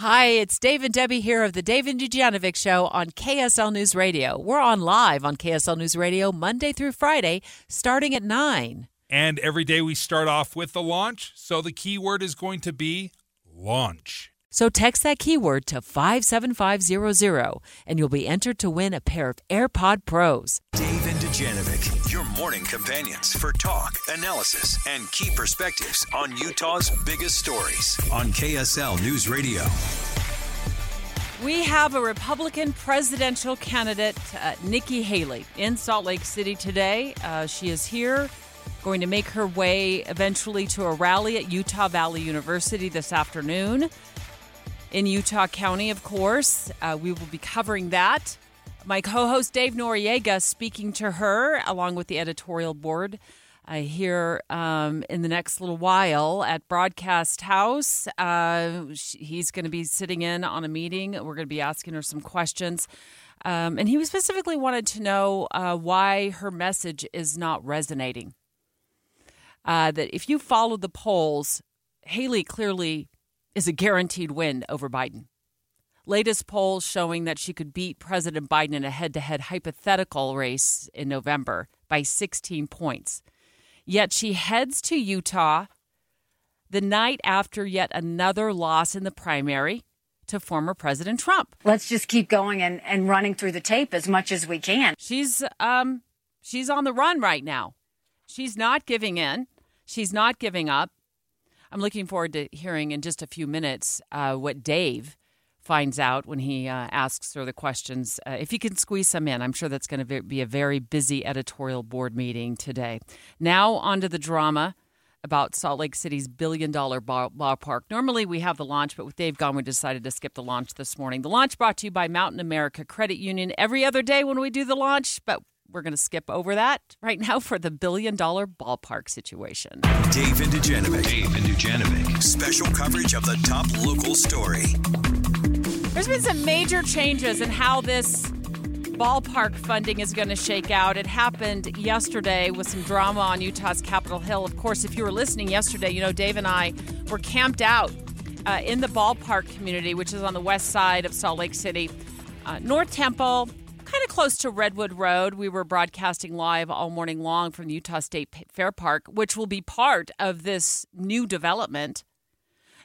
Hi, it's Dave and Debbie here of the Dave and Dujanovic Show on KSL News Radio. We're on live on KSL News Radio Monday through Friday, starting at 9. And every day we start off with the launch. So the keyword is going to be launch. So text that keyword to 57500 and you'll be entered to win a pair of AirPod Pros. Dave and Dujanovic, your morning companions for talk, analysis, and key perspectives on Utah's biggest stories on KSL News Radio. We have a Republican presidential candidate, uh, Nikki Haley, in Salt Lake City today. Uh, she is here, going to make her way eventually to a rally at Utah Valley University this afternoon in Utah County, of course. Uh, we will be covering that. My co host Dave Noriega speaking to her along with the editorial board uh, here um, in the next little while at Broadcast House. Uh, he's going to be sitting in on a meeting. We're going to be asking her some questions. Um, and he specifically wanted to know uh, why her message is not resonating. Uh, that if you follow the polls, Haley clearly is a guaranteed win over Biden. Latest polls showing that she could beat President Biden in a head to head hypothetical race in November by 16 points. Yet she heads to Utah the night after yet another loss in the primary to former President Trump. Let's just keep going and, and running through the tape as much as we can. She's um she's on the run right now. She's not giving in. She's not giving up. I'm looking forward to hearing in just a few minutes uh, what Dave finds out when he uh, asks her the questions. Uh, if he can squeeze some in, I'm sure that's going to be a very busy editorial board meeting today. Now, on to the drama about Salt Lake City's billion dollar ballpark. Normally we have the launch, but with Dave gone, we decided to skip the launch this morning. The launch brought to you by Mountain America Credit Union every other day when we do the launch, but we're going to skip over that right now for the billion dollar ballpark situation. Dave and Dujanovic. Dave and Dujanovic. Special coverage of the top local story. There's been some major changes in how this ballpark funding is going to shake out. It happened yesterday with some drama on Utah's Capitol Hill. Of course, if you were listening yesterday, you know Dave and I were camped out uh, in the ballpark community, which is on the west side of Salt Lake City. Uh, North Temple, kind of close to Redwood Road. We were broadcasting live all morning long from the Utah State Fair Park, which will be part of this new development.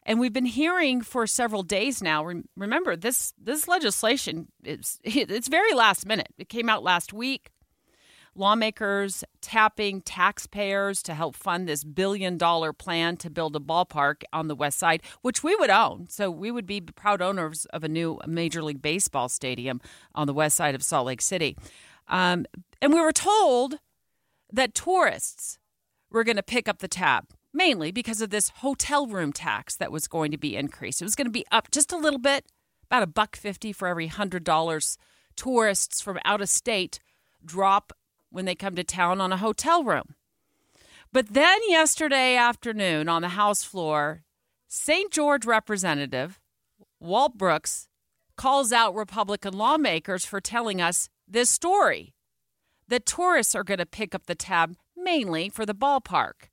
And we've been hearing for several days now. Remember, this this legislation is it's very last minute. It came out last week lawmakers tapping taxpayers to help fund this billion dollar plan to build a ballpark on the west side, which we would own. So we would be proud owners of a new Major League Baseball stadium on the west side of Salt Lake City. Um, and we were told that tourists were going to pick up the tab mainly because of this hotel room tax that was going to be increased. It was going to be up just a little bit, about a buck fifty for every hundred dollars tourists from out of state drop when they come to town on a hotel room. But then yesterday afternoon on the House floor, St. George Representative Walt Brooks calls out Republican lawmakers for telling us this story that tourists are going to pick up the tab mainly for the ballpark.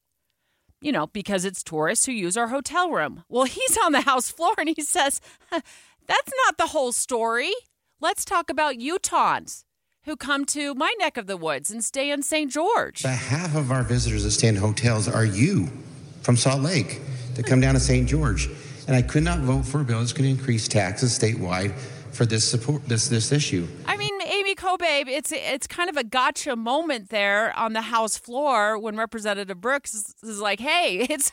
You know, because it's tourists who use our hotel room. Well, he's on the House floor and he says, that's not the whole story. Let's talk about Utahns who come to my neck of the woods and stay in St. George. The half of our visitors that stay in hotels are you from Salt Lake that come down to St. George. And I could not vote for a bill that's going to increase taxes statewide for this support this this issue. I mean, Amy Kobabe, it's it's kind of a gotcha moment there on the House floor when Representative Brooks is, like, "Hey, it's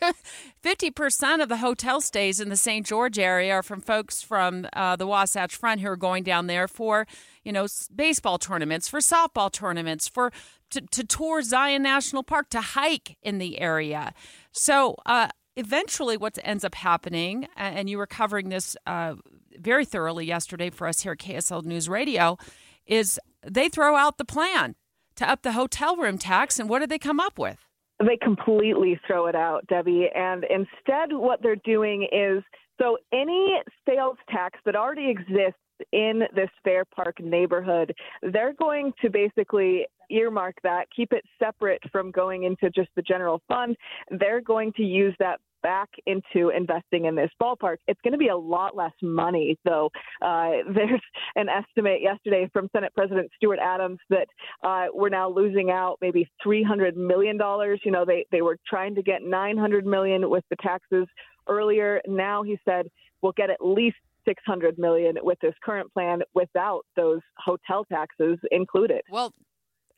fifty percent of the hotel stays in the St. George area are from folks from uh, the Wasatch Front who are going down there for." you know, baseball tournaments, for softball tournaments, for to, to tour Zion National Park, to hike in the area. So uh, eventually, what ends up happening, and you were covering this uh, very thoroughly yesterday for us here at KSL News Radio, is they throw out the plan to up the hotel room tax, and what did they come up with? They completely throw it out, Debbie. And instead, what they're doing is so any sales tax that already exists in this Fair Park neighborhood, they're going to basically earmark that, keep it separate from going into just the general fund. They're going to use that back into investing in this ballpark. It's going to be a lot less money, though. Uh, there's an estimate yesterday from Senate President Stuart Adams that uh, we're now losing out maybe $300 million. You know, they, they were trying to get 900 million with the taxes earlier. Now he said we'll get at least 600 million with this current plan without those hotel taxes included. Well,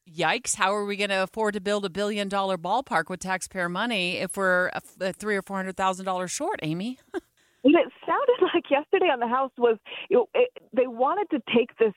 yikes! How are we going to afford to build a billion dollar ballpark with taxpayer money if we're a, three or four hundred thousand dollars short, Amy? It sounded like yesterday on the House was you know, it, they wanted to take this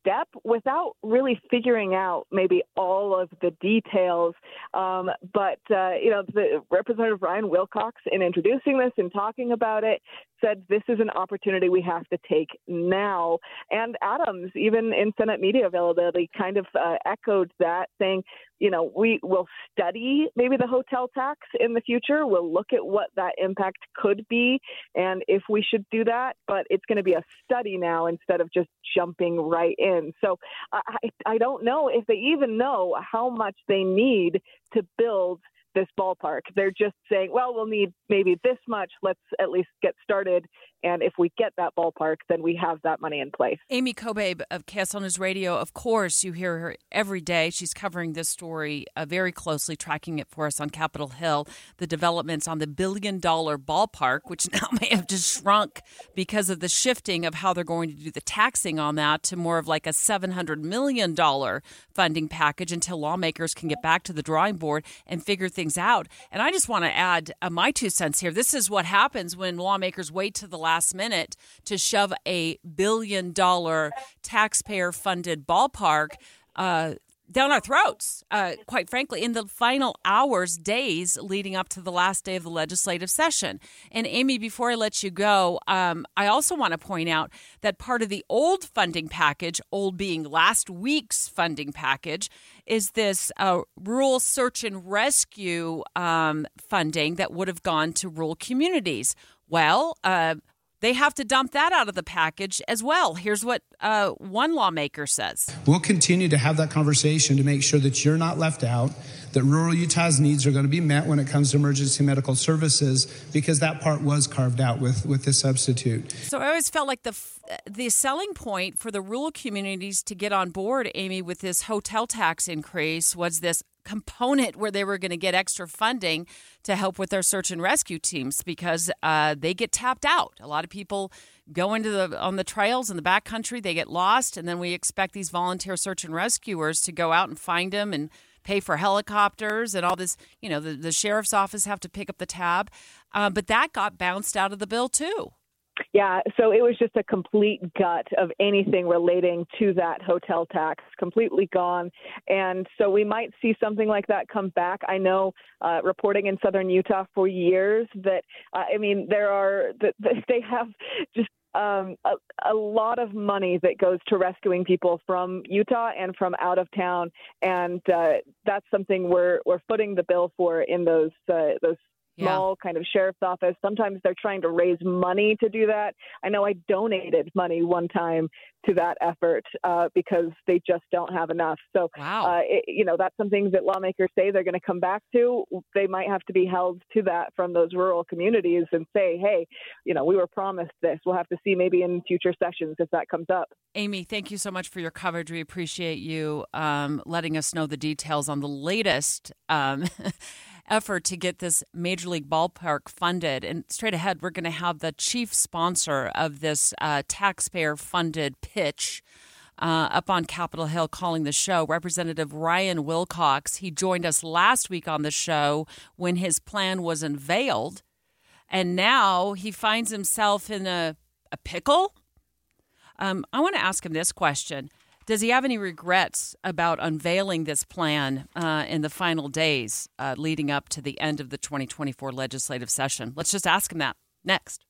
step without really figuring out maybe all of the details. Um, but, uh, you know, the Representative Ryan Wilcox, in introducing this and talking about it, said this is an opportunity we have to take now. And Adams, even in Senate media availability, kind of uh, echoed that, saying, you know, we will study maybe the hotel tax in the future. We'll look at what that impact could be and if we should do that, but it's going to be a study now instead of just jumping right in. So I, I don't know if they even know how much they need to build this ballpark. They're just saying, well, we'll need maybe this much. Let's at least get started. And if we get that ballpark, then we have that money in place. Amy Kobabe of KSL News Radio, of course, you hear her every day. She's covering this story uh, very closely, tracking it for us on Capitol Hill. The developments on the billion dollar ballpark, which now may have just shrunk because of the shifting of how they're going to do the taxing on that to more of like a $700 million funding package until lawmakers can get back to the drawing board and figure things out. And I just want to add uh, my two cents here. This is what happens when lawmakers wait to the last minute to shove a billion dollar taxpayer funded ballpark uh, down our throats, uh, quite frankly, in the final hours, days leading up to the last day of the legislative session. And Amy, before I let you go, um, I also want to point out that part of the old funding package, old being last week's funding package, is this uh, rural search and rescue um, funding that would have gone to rural communities. Well, uh, they have to dump that out of the package as well. Here's what uh, one lawmaker says We'll continue to have that conversation to make sure that you're not left out, that rural Utah's needs are going to be met when it comes to emergency medical services, because that part was carved out with, with this substitute. So I always felt like the, the selling point for the rural communities to get on board, Amy, with this hotel tax increase was this component where they were going to get extra funding to help with their search and rescue teams because uh, they get tapped out. A lot of people go into the on the trails in the backcountry, they get lost, and then we expect these volunteer search and rescuers to go out and find them and pay for helicopters and all this. You know, the, the sheriff's office have to pick up the tab, uh, but that got bounced out of the bill too. Yeah, so it was just a complete gut of anything relating to that hotel tax, completely gone. And so we might see something like that come back. I know uh, reporting in southern Utah for years that, uh, I mean, there are, that they have just um, a, a, lot of money that goes to rescuing people from Utah and from out of town, and uh, that's something we're we're footing the bill for in those uh, those small yeah. kind of sheriff's office. Sometimes they're trying to raise money to do that. I know I donated money one time to that effort uh, because they just don't have enough. So, wow. uh, it, you know, that's something that lawmakers say they're going to come back to. They might have to be held to that from those rural communities and say, hey, you know, we were promised this. We'll have to see maybe in future sessions if that comes up. Amy, thank you so much for your coverage. We appreciate you um, letting us know the details on the latest. Um, effort to get this Major League Ballpark funded. And straight ahead, we're going to have the chief sponsor of this uh, taxpayer funded pitch. Uh, up on Capitol Hill calling the show, Representative Ryan Wilcox. He joined us last week on the show when his plan was unveiled, and now he finds himself in a, a pickle. Um, I want to ask him this question does he have any regrets about unveiling this plan uh, in the final days uh, leading up to the end of the 2024 legislative session? Let's just ask him that next.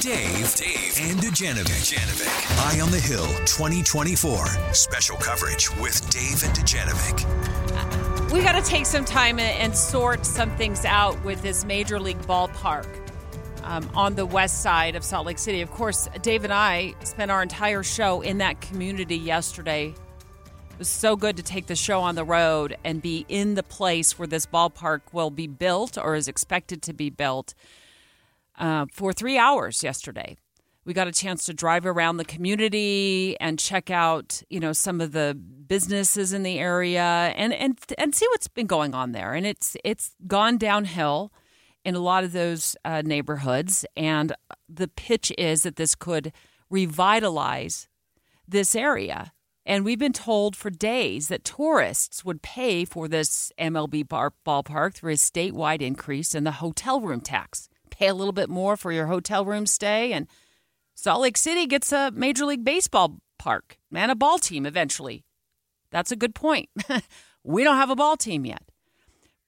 Dave, Dave, and Dujanovic. Dujanovic. Eye on the Hill 2024. Special coverage with Dave and Dujanovic. We got to take some time and sort some things out with this Major League Ballpark um, on the west side of Salt Lake City. Of course, Dave and I spent our entire show in that community yesterday. It was so good to take the show on the road and be in the place where this ballpark will be built or is expected to be built uh, for three hours yesterday. We got a chance to drive around the community and check out, you know, some of the businesses in the area and and and see what's been going on there. And it's it's gone downhill in a lot of those uh, neighborhoods. And the pitch is that this could revitalize this area. And we've been told for days that tourists would pay for this MLB bar- ballpark through a statewide increase in the hotel room tax. Pay a little bit more for your hotel room stay, and Salt Lake City gets a Major League Baseball park and a ball team eventually. That's a good point. we don't have a ball team yet.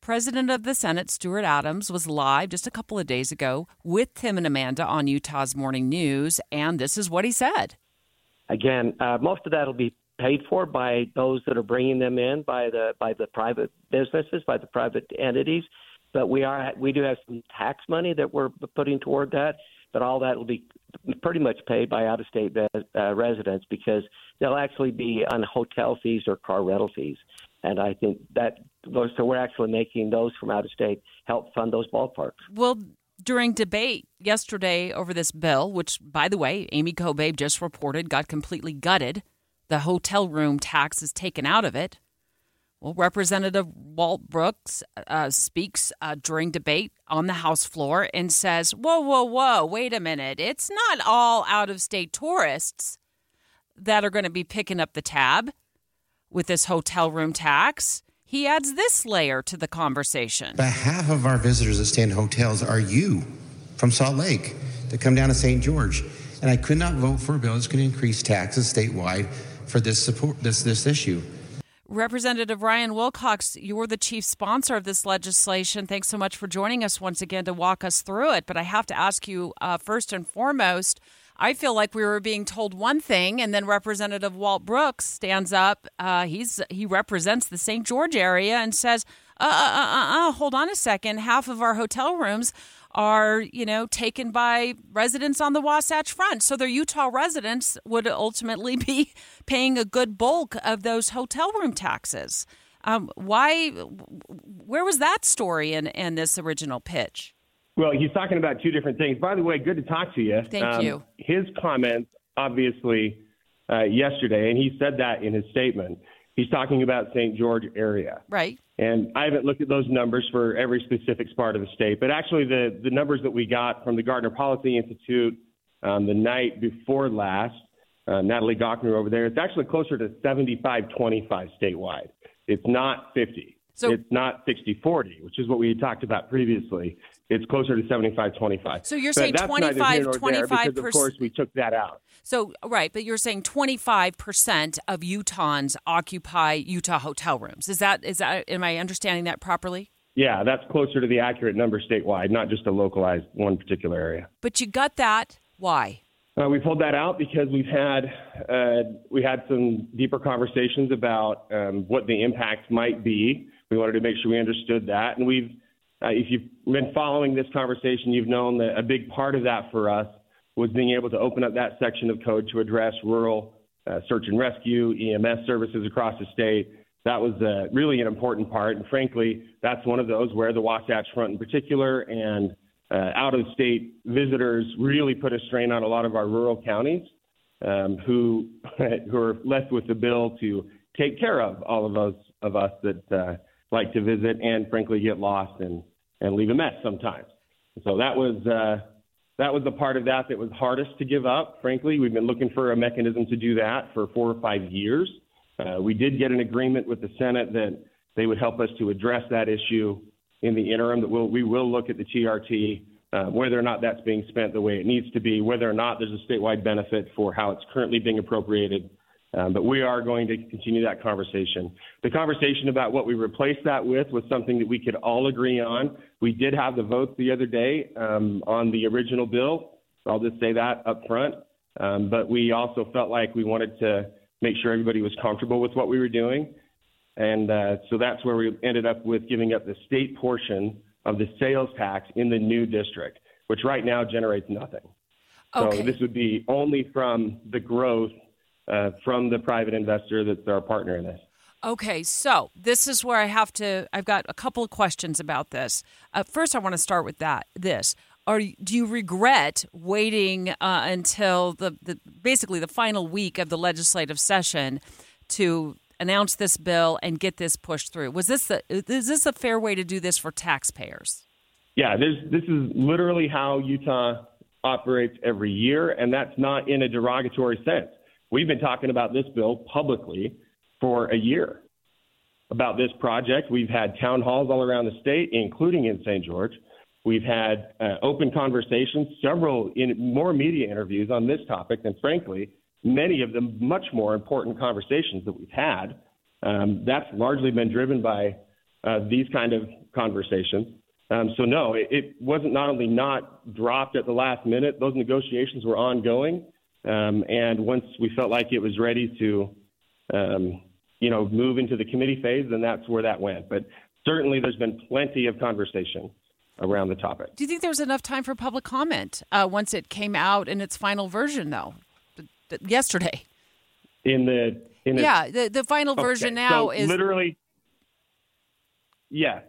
President of the Senate, Stuart Adams, was live just a couple of days ago with Tim and Amanda on Utah's Morning News, and this is what he said. Again, uh, most of that will be paid for by those that are bringing them in by the by the private businesses, by the private entities. But we are we do have some tax money that we're putting toward that but all that will be pretty much paid by out of state uh, residents because they'll actually be on hotel fees or car rental fees. And I think that so we're actually making those from out of state help fund those ballparks. Well, during debate yesterday over this bill, which, by the way, Amy Kobabe just reported got completely gutted, the hotel room tax is taken out of it. Well, Representative Walt Brooks uh, speaks uh, during debate on the House floor and says, Whoa, whoa, whoa, wait a minute. It's not all out of state tourists that are going to be picking up the tab with this hotel room tax. He adds this layer to the conversation. But half of our visitors that stay in hotels are you from Salt Lake that come down to St. George. And I could not vote for a bill that's going to increase taxes statewide for this support this this issue. Representative Ryan Wilcox, you're the chief sponsor of this legislation. Thanks so much for joining us once again to walk us through it. But I have to ask you uh, first and foremost. I feel like we were being told one thing, and then Representative Walt Brooks stands up. Uh, he's he represents the St. George area and says, uh, uh, uh, uh, hold on a second. Half of our hotel rooms are, you know, taken by residents on the Wasatch Front. So their Utah residents would ultimately be paying a good bulk of those hotel room taxes. Um, why? Where was that story in, in this original pitch? Well, he's talking about two different things. By the way, good to talk to you. Thank um, you. His comments, obviously, uh, yesterday, and he said that in his statement. He's talking about St. George area. Right. And I haven't looked at those numbers for every specific part of the state, but actually the, the numbers that we got from the Gardner Policy Institute um, the night before last, uh, Natalie Gochnour over there, it's actually closer to 75 25 statewide. It's not 50. So, it's not 60 40, which is what we talked about previously. It's closer to 75 25. So you're saying 25 25 percent. Of course, we took that out. So, right, but you're saying 25% of Utahns occupy Utah hotel rooms. Is that is that am I understanding that properly? Yeah, that's closer to the accurate number statewide, not just a localized one particular area. But you got that. Why? Uh, we pulled that out because we've had uh, we had some deeper conversations about um, what the impact might be. We wanted to make sure we understood that, and we've uh, if you've been following this conversation, you've known that a big part of that for us was being able to open up that section of code to address rural uh, search and rescue, EMS services across the state. That was uh, really an important part. And frankly, that's one of those where the Wasatch Front in particular and uh, out of state visitors really put a strain on a lot of our rural counties um, who, who are left with the bill to take care of all of those of us that uh, like to visit and frankly get lost and, and leave a mess sometimes. So that was uh, that was the part of that that was hardest to give up. Frankly, we've been looking for a mechanism to do that for four or five years. Uh, we did get an agreement with the Senate that they would help us to address that issue in the interim. That we'll, we will look at the TRT, uh, whether or not that's being spent the way it needs to be, whether or not there's a statewide benefit for how it's currently being appropriated, um, but we are going to continue that conversation. The conversation about what we replace that with was something that we could all agree on. We did have the votes the other day um, on the original bill. I'll just say that up front. Um, but we also felt like we wanted to make sure everybody was comfortable with what we were doing. And uh, so that's where we ended up with giving up the state portion of the sales tax in the new district, which right now generates nothing. Okay. So this would be only from the growth uh, from the private investor that's our partner in this. Okay, so this is where I have to. I've got a couple of questions about this. Uh, first, I want to start with that. This are do you regret waiting uh, until the, the basically the final week of the legislative session to announce this bill and get this pushed through? Was this the is this a fair way to do this for taxpayers? Yeah, this this is literally how Utah operates every year, and that's not in a derogatory sense. We've been talking about this bill publicly for a year about this project. We've had town halls all around the state, including in St. George. We've had uh, open conversations, several in more media interviews on this topic, and frankly, many of the much more important conversations that we've had. Um, that's largely been driven by uh, these kind of conversations. Um, so no, it, it, wasn't not only not dropped at the last minute; those negotiations were ongoing. Um, and once we felt like it was ready to um, you know, move into the committee phase, then that's where that went. But certainly there's been plenty of conversation around the topic. Do you think there was enough time for public comment uh, once it came out in its final version, though? Yesterday. In the in yeah, the the final okay. version now so is literally. Yeah,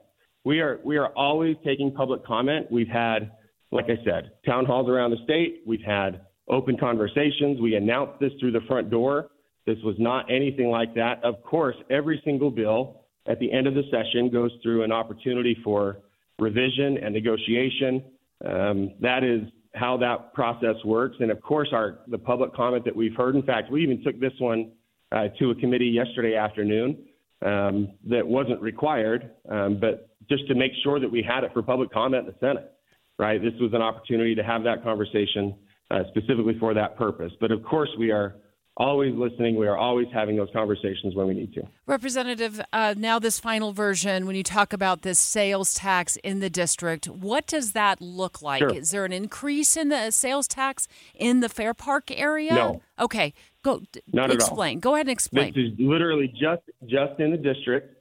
we are we are always taking public comment. We've had, like I said, town halls around the state. We've had open conversations. We announced this through the front door. This was not anything like that. Of course, every single bill at the end of the session goes through an opportunity for revision and negotiation. Um, that is how that process works. And of course, our the public comment that we've heard. In fact, we even took this one uh, to a committee yesterday afternoon um, that wasn't required, um, but just to make sure that we had it for public comment in the Senate. Right, this was an opportunity to have that conversation uh, specifically for that purpose. But of course, we are always listening. We are always having those conversations when we need to. Representative, uh, now this final version, when you talk about this sales tax in the district, what does that look like? Sure. Is there an increase in the sales tax in the Fair Park area? No. Okay, go. Not explain. Go ahead and explain. This is literally just just in the district.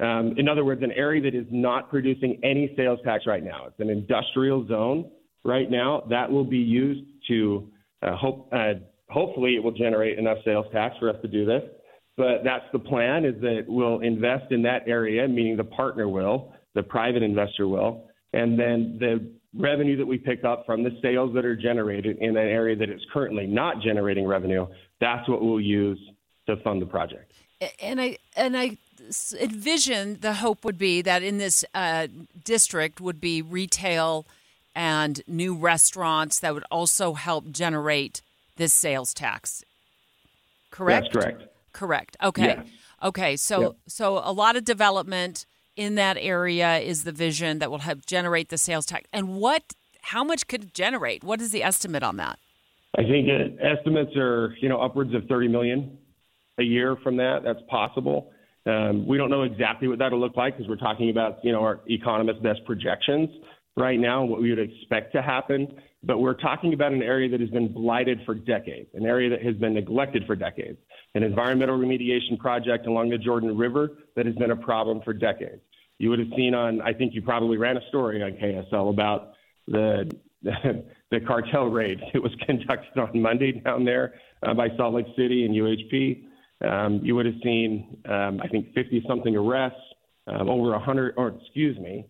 Um, in other words, an area that is not producing any sales tax right now. It's an industrial zone right now that will be used to uh, hope. Uh, hopefully it will generate enough sales tax for us to do this. But that's the plan is that we'll invest in that area, meaning the partner will, the private investor will, and then the revenue that we pick up from the sales that are generated in an area that is currently not generating revenue, that's what we'll use to fund the project. And I and I envision the hope would be that in this uh, district would be retail and new restaurants that would also help generate this sales tax. Correct? That's correct. Correct. Okay. Yeah. Okay. So yep. so a lot of development in that area is the vision that will help generate the sales tax. And what how much could it generate? What is the estimate on that? I think estimates are, you know, upwards of 30 million a year from that. That's possible. Um, we don't know exactly what that'll look like because we're talking about, you know, our economists' best projections right now, what we would expect to happen. But we're talking about an area that has been blighted for decades, an area that has been neglected for decades, an environmental remediation project along the Jordan River that has been a problem for decades. You would have seen on, I think you probably ran a story on KSL about the the cartel raid that was conducted on Monday down there uh, by Salt Lake City and UHP. Um, you would have seen, um, I think, 50 something arrests, um, over 100, or excuse me,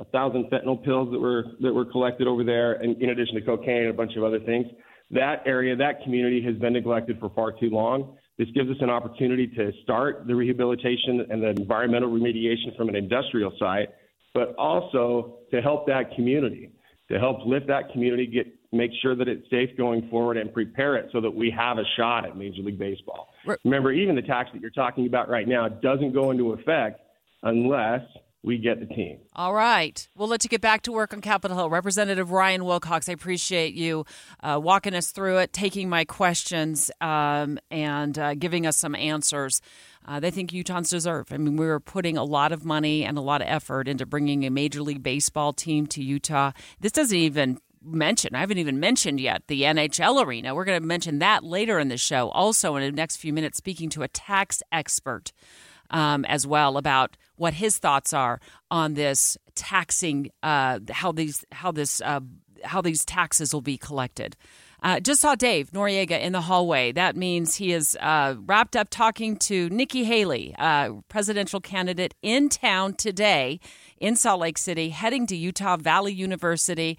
a thousand fentanyl pills that were that were collected over there, and in addition to cocaine and a bunch of other things. That area, that community has been neglected for far too long. This gives us an opportunity to start the rehabilitation and the environmental remediation from an industrial site, but also to help that community, to help lift that community, get make sure that it's safe going forward, and prepare it so that we have a shot at Major League Baseball. Remember, even the tax that you're talking about right now doesn't go into effect unless we get the team. All right. We'll let you get back to work on Capitol Hill. Representative Ryan Wilcox, I appreciate you uh, walking us through it, taking my questions, um, and uh, giving us some answers. Uh, they think Utahns deserve. I mean, we were putting a lot of money and a lot of effort into bringing a Major League Baseball team to Utah. This doesn't even mention, I haven't even mentioned yet the NHL arena. We're going to mention that later in the show. Also, in the next few minutes, speaking to a tax expert um, as well about what his thoughts are on this taxing, uh, how these how this uh, how these taxes will be collected. Uh, just saw Dave Noriega in the hallway. That means he is uh, wrapped up talking to Nikki Haley, uh, presidential candidate in town today in Salt Lake City, heading to Utah Valley University,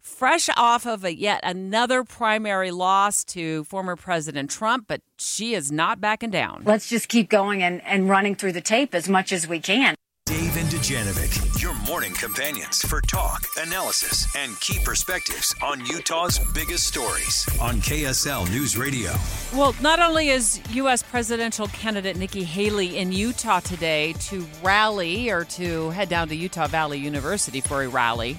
fresh off of a, yet another primary loss to former President Trump, but she is not backing down. Let's just keep going and, and running through the tape as much as we can. Dave and Dujanovic, your morning companions for talk, analysis, and key perspectives on Utah's biggest stories on KSL News Radio. Well, not only is U.S. presidential candidate Nikki Haley in Utah today to rally or to head down to Utah Valley University for a rally,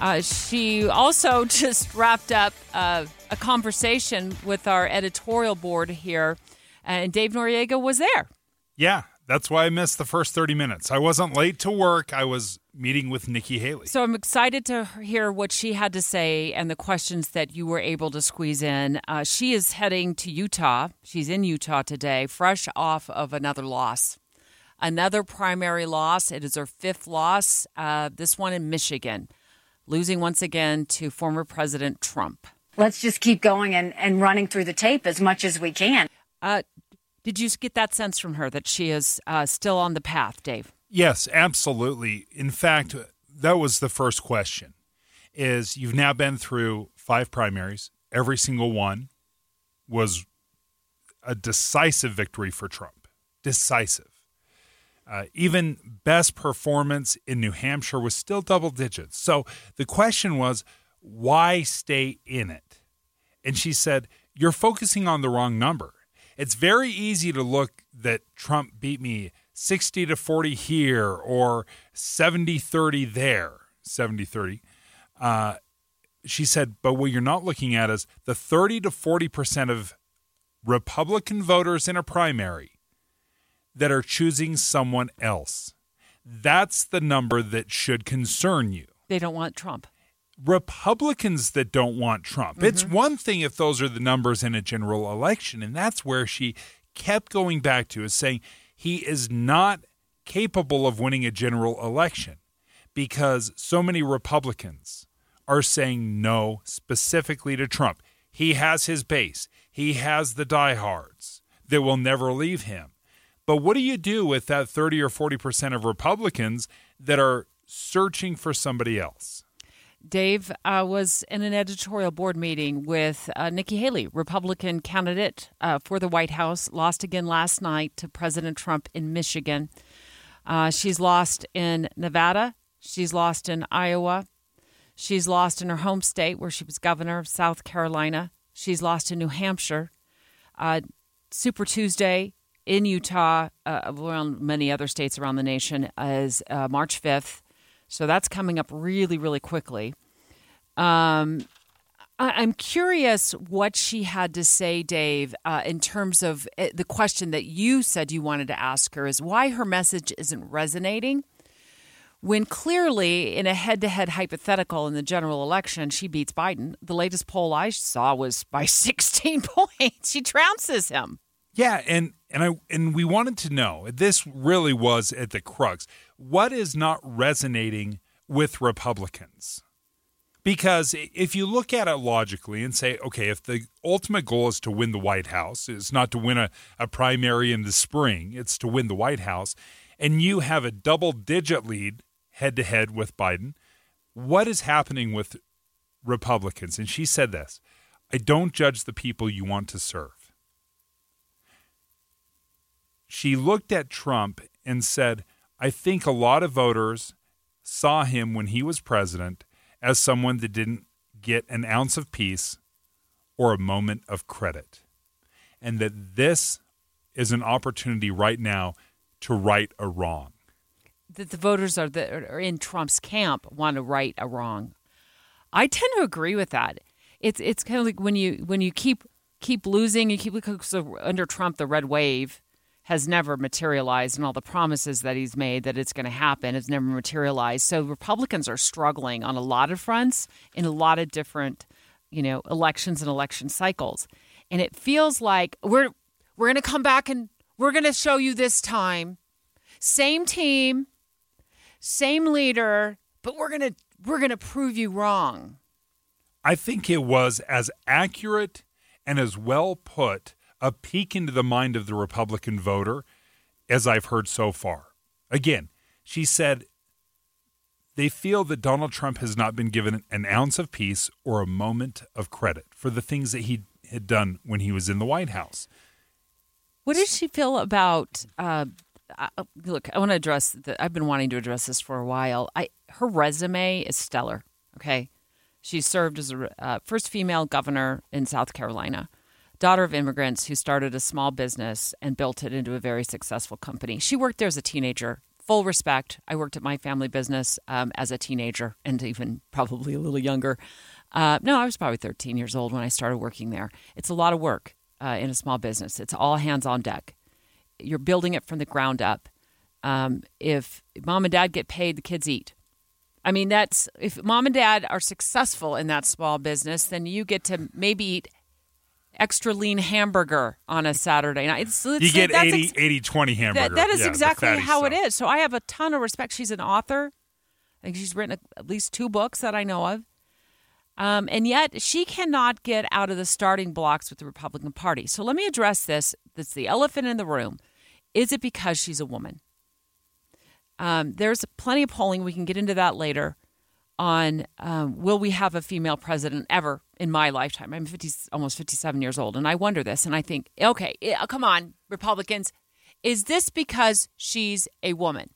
uh, she also just wrapped up uh, a conversation with our editorial board here, and Dave Noriega was there. Yeah, that's why I missed the first 30 minutes. I wasn't late to work. I was meeting with Nikki Haley. So I'm excited to hear what she had to say and the questions that you were able to squeeze in. Uh, she is heading to Utah. She's in Utah today, fresh off of another loss. Another primary loss. It is her fifth loss, uh, this one in Michigan, losing once again to former President Trump. Let's just keep going and, and running through the tape as much as we can. Uh, did you get that sense from her that she is uh, still on the path, Dave? Yes, absolutely. In fact, that was the first question. Is you've now been through five primaries. Every single one was a decisive victory for Trump. Decisive. Uh, even best performance in New Hampshire was still double digits. So the question was, why stay in it? And she said, You're focusing on the wrong number. It's very easy to look that Trump beat me 60 to 40 here or 70 30 there, 70 30. Uh, she said, but what you're not looking at is the 30 to 40% of Republican voters in a primary that are choosing someone else. That's the number that should concern you. They don't want Trump. Republicans that don't want Trump. Mm-hmm. It's one thing if those are the numbers in a general election, and that's where she kept going back to is saying he is not capable of winning a general election because so many Republicans are saying no specifically to Trump. He has his base. He has the diehards that will never leave him. But what do you do with that 30 or 40% of Republicans that are searching for somebody else? Dave uh, was in an editorial board meeting with uh, Nikki Haley, Republican candidate uh, for the White House, lost again last night to President Trump in Michigan. Uh, she's lost in Nevada. She's lost in Iowa. She's lost in her home state where she was governor of South Carolina. She's lost in New Hampshire. Uh, Super Tuesday in Utah, uh, around many other states around the nation, is March 5th. So that's coming up really, really quickly. Um, I- am curious what she had to say, Dave, uh, in terms of uh, the question that you said you wanted to ask her is why her message isn't resonating when clearly in a head to head hypothetical in the general election, she beats Biden. The latest poll I saw was by 16 points. She trounces him. Yeah, and and I and we wanted to know. This really was at the crux. What is not resonating with Republicans? Because if you look at it logically and say, okay, if the ultimate goal is to win the White House, it's not to win a, a primary in the spring, it's to win the White House, and you have a double digit lead head to head with Biden, what is happening with Republicans? And she said this I don't judge the people you want to serve she looked at Trump and said, I think a lot of voters saw him when he was president as someone that didn't get an ounce of peace or a moment of credit. And that this is an opportunity right now to right a wrong. That the voters are, that are in Trump's camp want to right a wrong. I tend to agree with that. It's it's kind of like when you when you keep keep losing, you keep so under Trump the red wave has never materialized and all the promises that he's made that it's going to happen has never materialized. So Republicans are struggling on a lot of fronts in a lot of different, you know, elections and election cycles. And it feels like we're we're going to come back and we're going to show you this time same team, same leader, but we're going to we're going to prove you wrong. I think it was as accurate and as well put a peek into the mind of the Republican voter as I've heard so far. Again, she said they feel that Donald Trump has not been given an ounce of peace or a moment of credit for the things that he had done when he was in the White House. What does she feel about? Uh, uh, look, I want to address. The, I've been wanting to address this for a while. I her resume is stellar. Okay, she served as a uh, first female governor in South Carolina, daughter of immigrants who started a small business and built it into a very successful company. She worked there as a teenager. Full respect. I worked at my family business um, as a teenager and even probably a little younger. Uh, no, I was probably 13 years old when I started working there. It's a lot of work uh, in a small business. It's all hands on deck. You're building it from the ground up. Um, if mom and dad get paid, the kids eat. I mean, that's if mom and dad are successful in that small business, then you get to maybe eat extra lean hamburger on a Saturday night. It's, it's, you get 80, ex- 80 20 hamburger. that, that is yeah, exactly how stuff. it is. So I have a ton of respect. She's an author. I think she's written at least two books that I know of. Um, and yet she cannot get out of the starting blocks with the Republican Party. So let me address this. That's the elephant in the room. Is it because she's a woman? Um, there's plenty of polling. We can get into that later on um, will we have a female president ever in my lifetime? I'm 50, almost 57 years old, and I wonder this, and I think, okay, come on, Republicans, is this because she's a woman?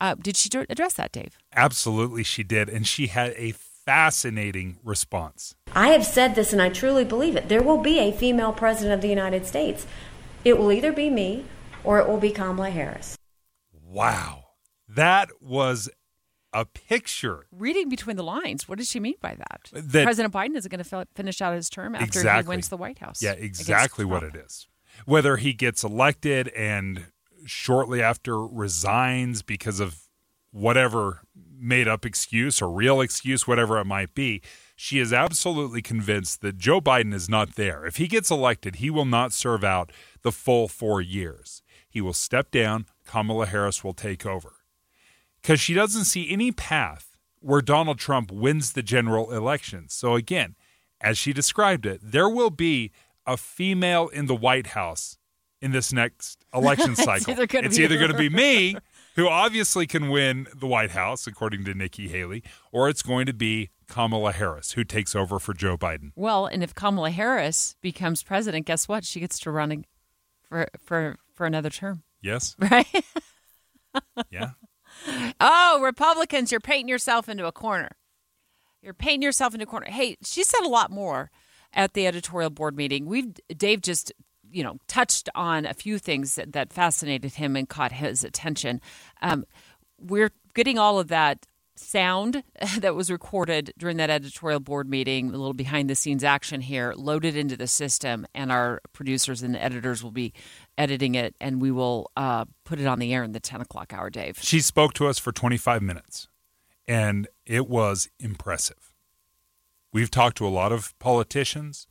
Uh, did she address that, Dave? Absolutely, she did, and she had a fascinating response. I have said this, and I truly believe it. There will be a female president of the United States. It will either be me or it will be Kamala Harris. Wow, that was a picture. Reading between the lines, what does she mean by that? That- President Biden is going to finish out his term after Exactly. he wins the White House. Yeah, exactly what it is. Whether he gets elected and shortly after resigns because of whatever made up excuse or real excuse, whatever it might be, she is absolutely convinced that Joe Biden is not there. If he gets elected, he will not serve out the full four years. He will step down, Kamala Harris will take over. Because she doesn't see any path where Donald Trump wins the general election. So, again, as she described it, there will be a female in the White House in this next election cycle. it's either going to be me, who obviously can win the White House, according to Nikki Haley, or it's going to be Kamala Harris, who takes over for Joe Biden. Well, and if Kamala Harris becomes president, guess what? She gets to run for for for another term, Yes? right? Yeah. Oh, Republicans, you're painting yourself into a corner. You're painting yourself into a corner. Hey, she said a lot more at the editorial board meeting. We've Dave just you know touched on a few things that, that fascinated him and caught his attention. Um, we're getting all of that sound that was recorded during that editorial board meeting, a little behind the scenes action here, loaded into the system, and our producers and editors will be editing it, and we will uh, put it on the air in the ten o'clock hour, Dave. She spoke to us for 25 minutes, and it was impressive. We've talked to a lot of politicians,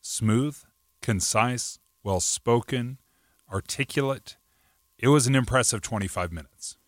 smooth, concise, well spoken, articulate. It was an impressive 25 minutes.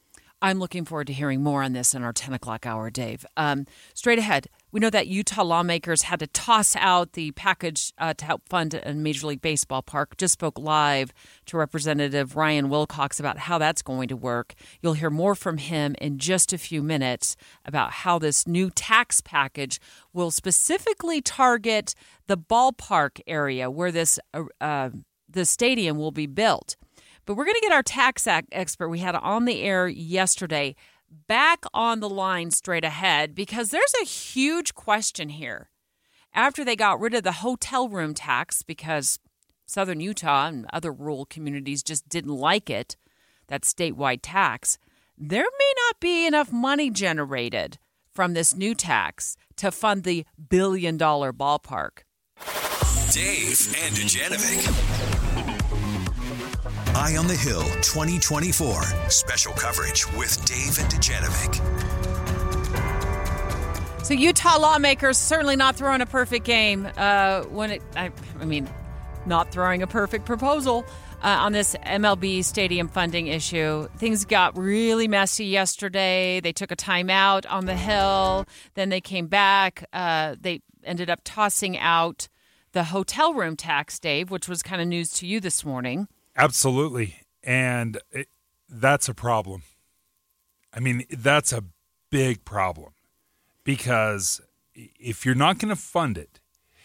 I'm looking forward to hearing more on this in our 10 o'clock hour, Dave. Um, straight ahead, we know that Utah lawmakers had to toss out the package uh, to help fund a Major League Baseball park. Just spoke live to Representative Ryan Wilcox about how that's going to work. You'll hear more from him in just a few minutes about how this new tax package will specifically target the ballpark area where this uh, uh, the stadium will be built. But we're going to get our tax expert we had on the air yesterday back on the line straight ahead because there's a huge question here. After they got rid of the hotel room tax because southern Utah and other rural communities just didn't like it, that statewide tax, there may not be enough money generated from this new tax to fund the billion dollar ballpark. Dave and Dujanovic. Eye on the Hill 2024. Special coverage with Dave and Dujanovic. So Utah lawmakers certainly not throwing a perfect game uh, when it. I, I mean, not throwing a perfect proposal uh, on this MLB stadium funding issue. Things got really messy yesterday. They took a timeout on the Hill, then they came back. Uh, they ended up tossing out the hotel room tax, Dave, which was kind of news to you this morning. Absolutely. And it, that's a problem. I mean, that's a big problem because if you're not going to fund it,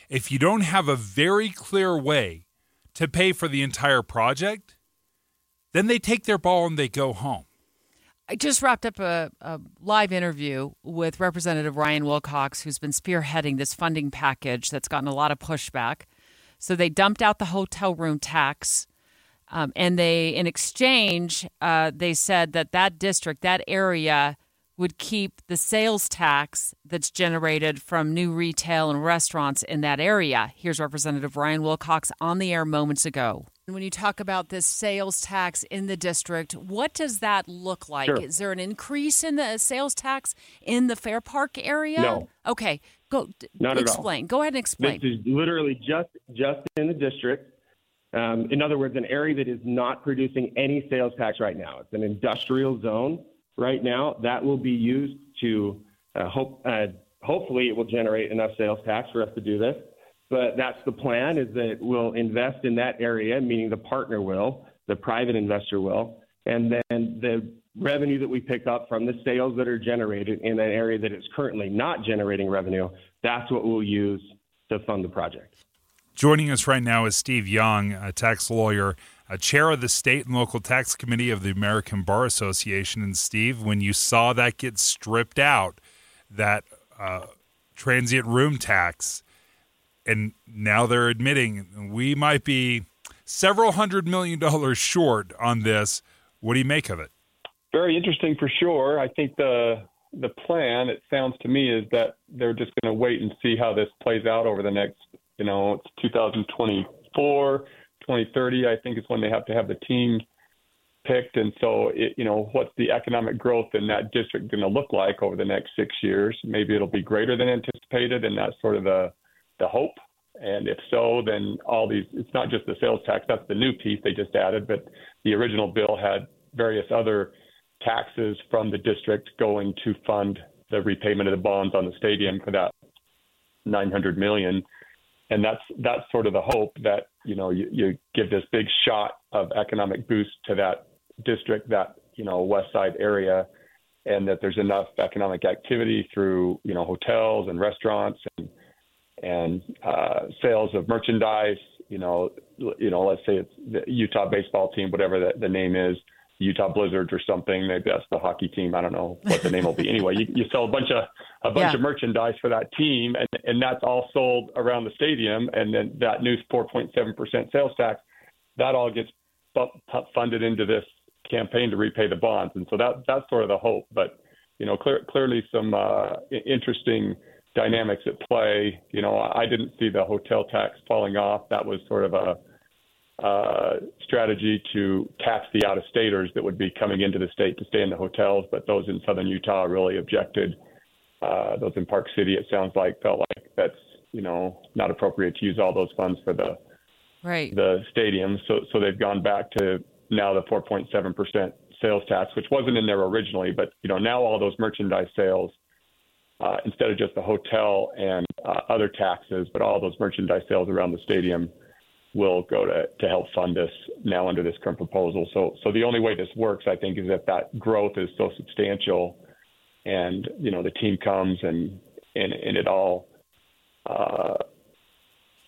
if you don't have a very clear way to pay for the entire project, then they take their ball and they go home. I just wrapped up a, a, live interview with Representative Ryan Wilcox, who's been spearheading this funding package that's gotten a lot of pushback. So they dumped out the hotel room tax, um, and they, in exchange, uh, they said that that district, that area, would keep the sales tax that's generated from new retail and restaurants in that area. Here's Representative Ryan Wilcox on the air moments ago. When you talk about this sales tax in the district, what does that look like? Sure. Is there an increase in the sales tax in the Fairpark area? No. Okay, go. Not explain. Go ahead and explain. This is literally just just in the district. Um, in other words, an area that is not producing any sales tax right now. It's an industrial zone right now. That will be used to uh, hope. Uh, hopefully, it will generate enough sales tax for us to do this. But that's the plan: is that we'll invest in that area, meaning the partner will, the private investor will, and then the revenue that we pick up from the sales that are generated in an area that is currently not generating revenue, that's what we'll use to fund the project. Joining us right now is Steve Young, a tax lawyer a chair of the state and local tax committee of the American Bar Association. And Steve, when you saw that get stripped out, that uh, transient room tax, and now they're admitting we might be several hundred million dollars short on this. What do you make of it? Very interesting for sure. I think the the plan, it sounds to me, is that they're just going to wait and see how this plays out over the next, you know, it's 2024 2030, I think is when they have to have the team picked. And so, it, you know, what's the economic growth in that district going to look like over the next six years? Maybe it'll be greater than anticipated, and that's sort of the the hope. And if so, then all these, it's not just the sales tax, that's the new piece they just added, but the original bill had various other taxes from the district going to fund the repayment of the bonds on the stadium for that 900 million and that's that's sort of the hope that you know you, you give this big shot of economic boost to that district, that you know west side area, and that there's enough economic activity through you know hotels and restaurants and and uh, sales of merchandise. You know, you know, let's say it's the Utah baseball team, whatever the, the name is, Utah Blizzards or something. Maybe that's the hockey team. I don't know what the name will be. Anyway, you, you sell a bunch of a bunch yeah. of merchandise for that team, and and that's all sold around the stadium, and then that new 4.7 percent sales tax, that all gets funded into this campaign to repay the bonds, and so that that's sort of the hope. But you know, clear, clearly some uh, interesting dynamics at play. You know, I didn't see the hotel tax falling off. That was sort of a uh, strategy to tax the out of staters that would be coming into the state to stay in the hotels, but those in southern Utah really objected. Uh, those in Park City, it sounds like, felt like that's you know not appropriate to use all those funds for the right the stadium. So so they've gone back to now the 4.7 percent sales tax, which wasn't in there originally, but you know now all those merchandise sales. Uh, instead of just the hotel and uh, other taxes, but all those merchandise sales around the stadium will go to, to help fund this now under this current proposal. So, so the only way this works, I think, is if that growth is so substantial, and you know the team comes and and, and it all uh,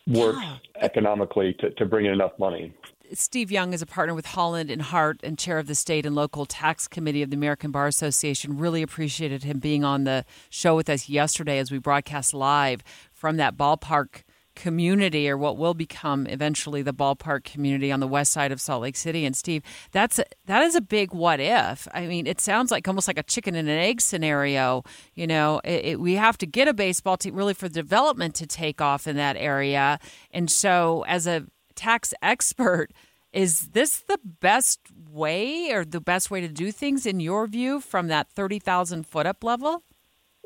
works yeah. economically to, to bring in enough money. Steve Young is a partner with Holland and Hart and chair of the state and local tax committee of the American Bar Association. Really appreciated him being on the show with us yesterday as we broadcast live from that ballpark community or what will become eventually the ballpark community on the west side of Salt Lake City. And Steve, that's that is a big what if. I mean, it sounds like almost like a chicken and an egg scenario. You know, it, it, we have to get a baseball team really for development to take off in that area. And so, as a tax expert, is this the best way or the best way to do things in your view from that thirty thousand foot up level?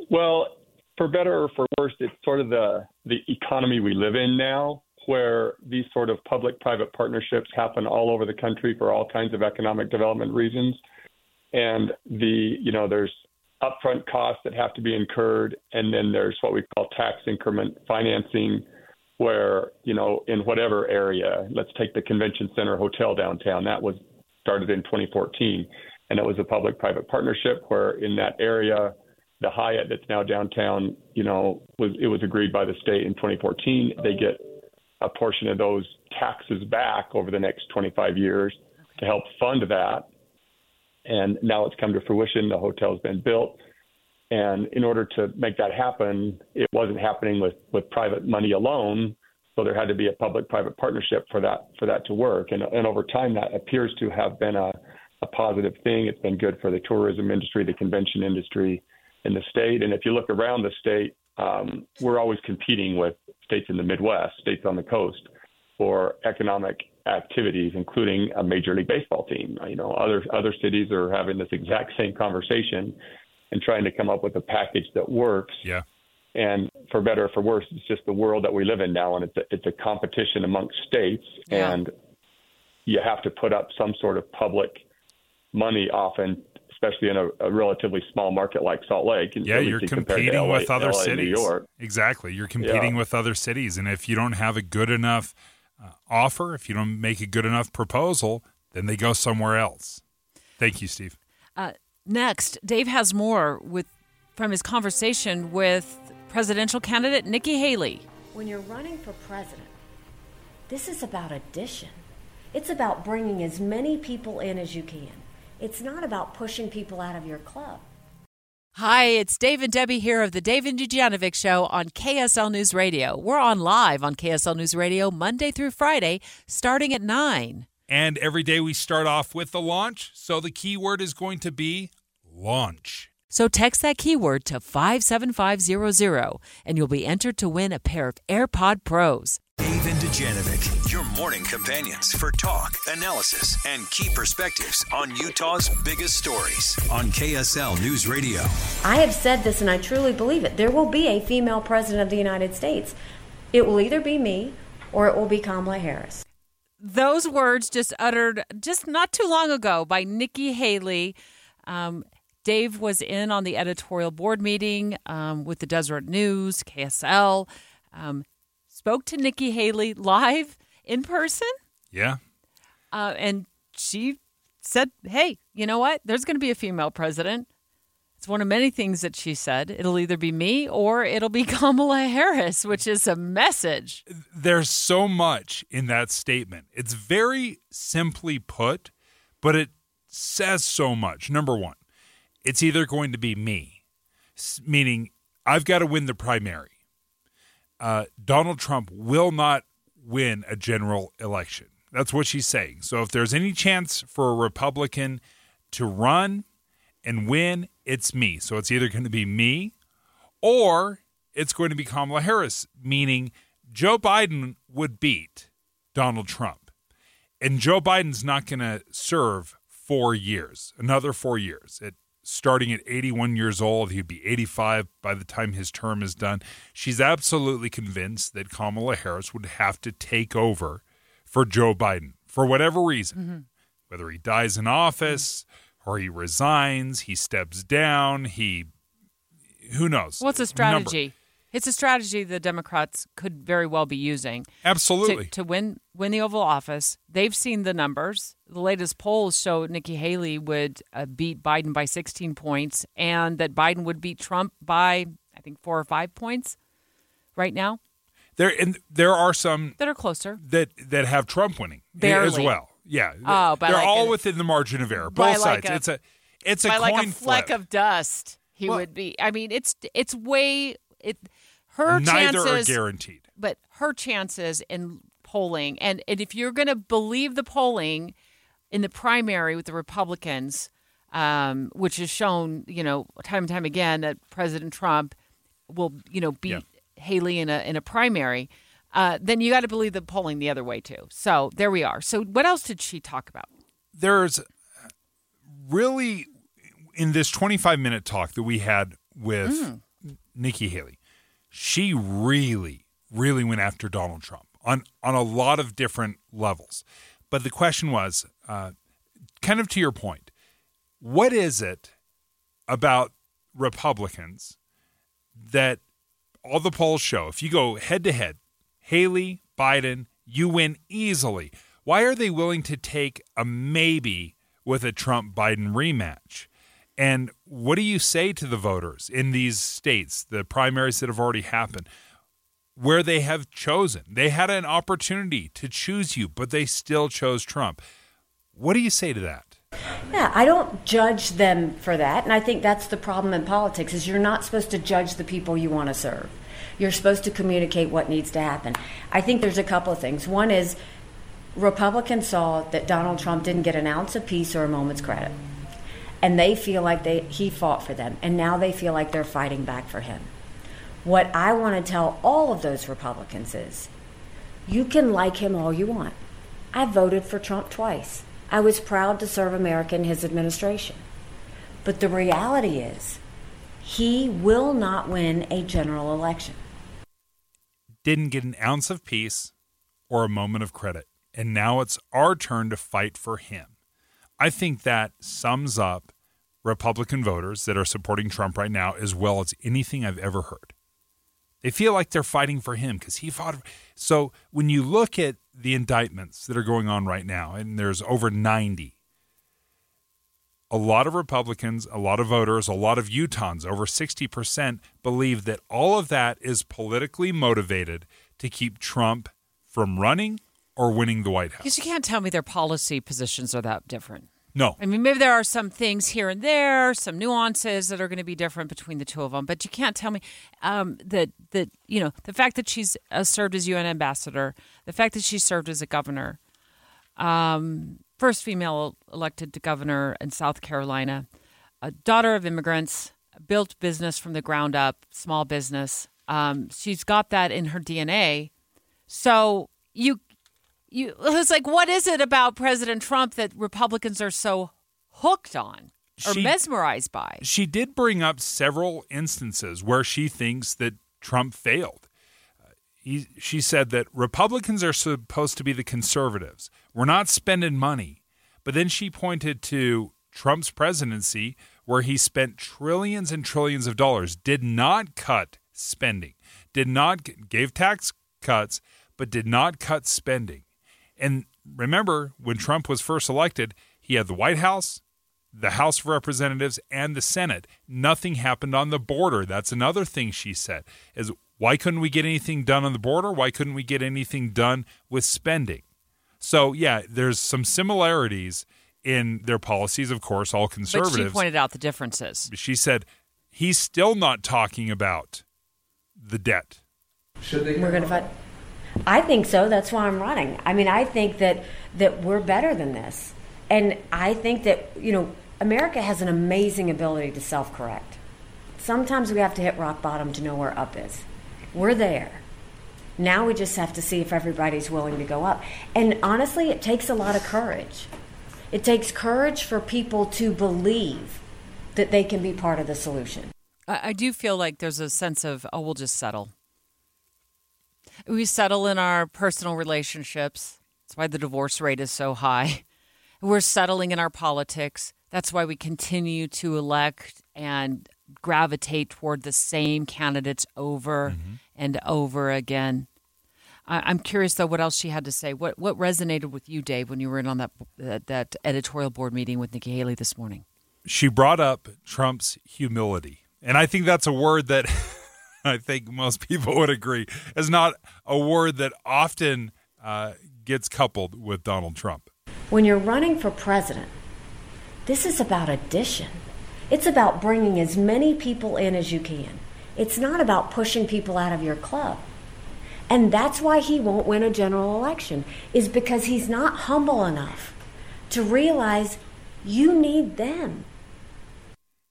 Well, for better or for worse, it's sort of the the economy we live in now, where these sort of public private partnerships happen all over the country for all kinds of economic development reasons. And the, you know, there's upfront costs that have to be incurred, and then there's what we call tax increment financing, where, you know, in whatever area, let's take the convention center hotel downtown, that was started in 2014, and it was a public private partnership where in that area, the Hyatt that's now downtown, you know, was it was agreed by the state in 2014. They get a portion of those taxes back over the next 25 years to help fund that. And now it's come to fruition. The hotel's been built. And in order to make that happen, it wasn't happening with, with private money alone. So there had to be a public-private partnership for that for that to work. And, and over time, that appears to have been a, a positive thing. It's been good for the tourism industry, the convention industry in the state. And if you look around the state, um, we're always competing with states in the Midwest, states on the coast, for economic activities, including a Major League Baseball team. You know, other other cities are having this exact same conversation and trying to come up with a package that works. Yeah. And for better or for worse, it's just the world that we live in now, and it's a, it's a competition amongst states, Yeah. and you have to put up some sort of public money often, especially in a, a relatively small market like Salt Lake. and Yeah, you're in compared to competing LA with other LA cities. New York. Exactly. You're competing Yeah. with other cities. And if you don't have a good enough uh, offer, if you don't make a good enough proposal, then they go somewhere else. Thank you, Steve. Uh, next, Dave has more with from his conversation with presidential candidate Nikki Haley. When you're running for president, this is about addition. It's about bringing as many people in as you can. It's not about pushing people out of your club. Hi, it's Dave and Debbie here of the Dave and Dujanovic Show on KSL News Radio. We're on live on KSL News Radio Monday through Friday, starting at 9. And every day we start off with the launch. So the keyword is going to be launch. So text that keyword to 57500 and you'll be entered to win a pair of AirPod Pros. Dave and Dujanovic, your morning companions for talk, analysis, and key perspectives on Utah's biggest stories on KSL News Radio. I have said this and I truly believe it. There will be a female president of the United States. It will either be me or it will be Kamala Harris. Those words just uttered just not too long ago by Nikki Haley. Um, Dave was in on the editorial board meeting um, with the Deseret News, KSL. Um, spoke to Nikki Haley live in person, Yeah. uh, and she said, "Hey, you know what? There's going to be a female president." It's one of many things that she said. It'll either be me or it'll be Kamala Harris, which is a message. There's so much in that statement. It's very simply put, but it says so much. Number one, it's either going to be me, meaning I've got to win the primary. Uh, Donald Trump will not win a general election. That's what she's saying. So if there's any chance for a Republican to run and win, it's me. So it's either going to be me or it's going to be Kamala Harris, meaning Joe Biden would beat Donald Trump. And Joe Biden's not going to serve four years, another four years. At starting at 81 years old, he'd be 85 by the time his term is done. She's absolutely convinced that Kamala Harris would have to take over for Joe Biden for whatever reason, mm-hmm. whether he dies in office or he resigns, he steps down, he who knows? What's a Number- strategy? It's a strategy the Democrats could very well be using. Absolutely. To, to win win the Oval Office. They've seen the numbers. The latest polls show Nikki Haley would uh, beat Biden by 16 points and that Biden would beat Trump by, I think, four or five points right now There and there are some that are closer. that that have Trump winning as well. Yeah. Oh, they're like all a- within the margin of error. Both like sides. a- it's a it's a by like a fleck flip. of dust, he Well- would be. I mean, it's it's way it her Neither chances are guaranteed. but her chances in polling and, and if you're going to believe the polling in the primary with the republicans um, which has shown you know time and time again that president trump will you know beat haley in a in a primary. Uh, then you got to believe the polling the other way too. So there we are. So what else did she talk about? There's really in this 25 minute talk that we had with Mm. Nikki Haley, she really, really went after Donald Trump on on a lot of different levels. But the question was, uh, kind of to your point, what is it about Republicans that all the polls show? If you go head to head, Haley, Biden, you win easily. Why are they willing to take a maybe with a Trump Biden rematch? And what do you say to the voters in these states, the primaries that have already happened, where they have chosen? They had an opportunity to choose you, but they still chose Trump. What do you say to that? Yeah, I don't judge them for that, and I think that's the problem in politics is you're not supposed to judge the people you want to serve. You're supposed to communicate what needs to happen. I think there's a couple of things. One is Republicans saw that Donald Trump didn't get an ounce of peace or a moment's credit and they feel like they he fought for them and now they feel like they're fighting back for him what i want to tell all of those republicans is you can like him all you want i voted for trump twice i was proud to serve america in his administration but the reality is he will not win a general election didn't get an ounce of peace or a moment of credit and now it's our turn to fight for him I think that sums up Republican voters that are supporting Trump right now as well as anything I've ever heard. They feel like they're fighting for him because he fought. So when you look at the indictments that are going on right now, and there's over 90, a lot of Republicans, a lot of voters, a lot of Utahns, over 60% believe that all of that is politically motivated to keep Trump from running or winning the White House. Because you can't tell me their policy positions are that different. No. I mean, maybe there are some things here and there, some nuances that are going to be different between the two of them, but you can't tell me um, that that you know the fact that she's uh, served as UN ambassador, the fact that she served as a governor, um, first female elected to governor in South Carolina, a daughter of immigrants, built business from the ground up, small business. Um, she's got that in her DNA. So you you it's like what is it about President Trump that Republicans are so hooked on or she, mesmerized by? She did bring up several instances where she thinks that Trump failed. Uh, he, she said that Republicans are supposed to be the conservatives. We're not spending money. But then she pointed to Trump's presidency where he spent trillions and trillions of dollars, did not cut spending, did not gave tax cuts, but did not cut spending. And remember, when Trump was first elected, he had the White House, the House of Representatives, and the Senate. Nothing happened on the border. That's another thing she said. Is why couldn't we get anything done on the border? Why couldn't we get anything done with spending? So yeah, there's some similarities in their policies, of course, all conservatives. But she pointed out the differences. She said he's still not talking about the debt. Should they? We're going to fight. I think so. That's why I'm running. I mean, I think that that we're better than this, and I think that you know America has an amazing ability to self-correct. Sometimes we have to hit rock bottom to know where up is. We're there. Now we just have to see if everybody's willing to go up. And honestly, it takes a lot of courage. It takes courage for people to believe that they can be part of the solution. I, do feel like there's a sense of, oh, we'll just settle we settle in our personal relationships. That's why the divorce rate is so high. We're settling in our politics. That's why we continue to elect and gravitate toward the same candidates over mm-hmm. and over again. I, am curious though what else she had to say. What what resonated with you, Dave, when you were in on that that, that editorial board meeting with Nikki Haley this morning? She brought up Trump's humility, and I think that's a word that I think most people would agree, is not a word that often uh, gets coupled with Donald Trump. When you're running for president, this is about addition. It's about bringing as many people in as you can. It's not about pushing people out of your club. And that's why he won't win a general election, is because he's not humble enough to realize you need them.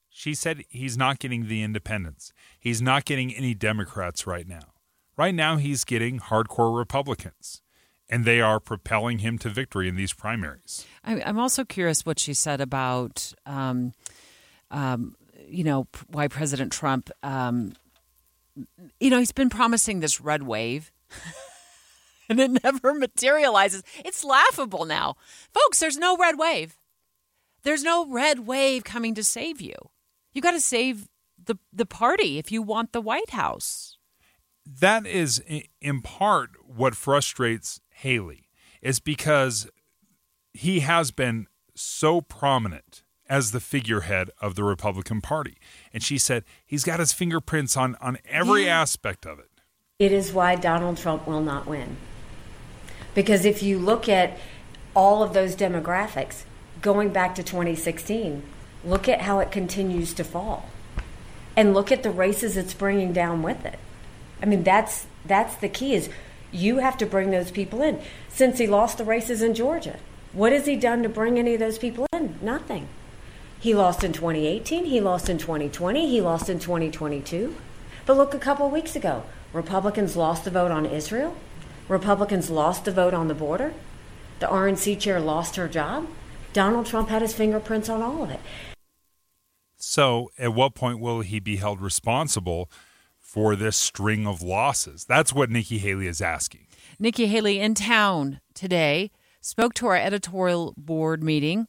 She said he's not getting the independents. He's not getting any Democrats right now. Right now, he's getting hardcore Republicans, and they are propelling him to victory in these primaries. I'm also curious what she said about, um, um, you know, why President Trump, um, you know, he's been promising this red wave. and it never materializes. It's laughable now. Folks, there's no red wave. There's no red wave coming to save you. You got to save the the party if you want the White House. That is in part what frustrates Haley is because he has been so prominent as the figurehead of the Republican Party. And she said he's got his fingerprints on, on every yeah. aspect of it. It is why Donald Trump will not win. Because if you look at all of those demographics going back to 2016, look at how it continues to fall. And look at the races it's bringing down with it. I mean, that's that's the key is you have to bring those people in. Since he lost the races in Georgia, what has he done to bring any of those people in? Nothing. He lost in 2018, he lost in 2020, he lost in 2022. But look, a couple weeks ago, Republicans lost the vote on Israel. Republicans lost the vote on the border. The RNC chair lost her job. Donald Trump had his fingerprints on all of it. So, at what point will he be held responsible for this string of losses? That's what Nikki Haley is asking. Nikki Haley in town today spoke to our editorial board meeting.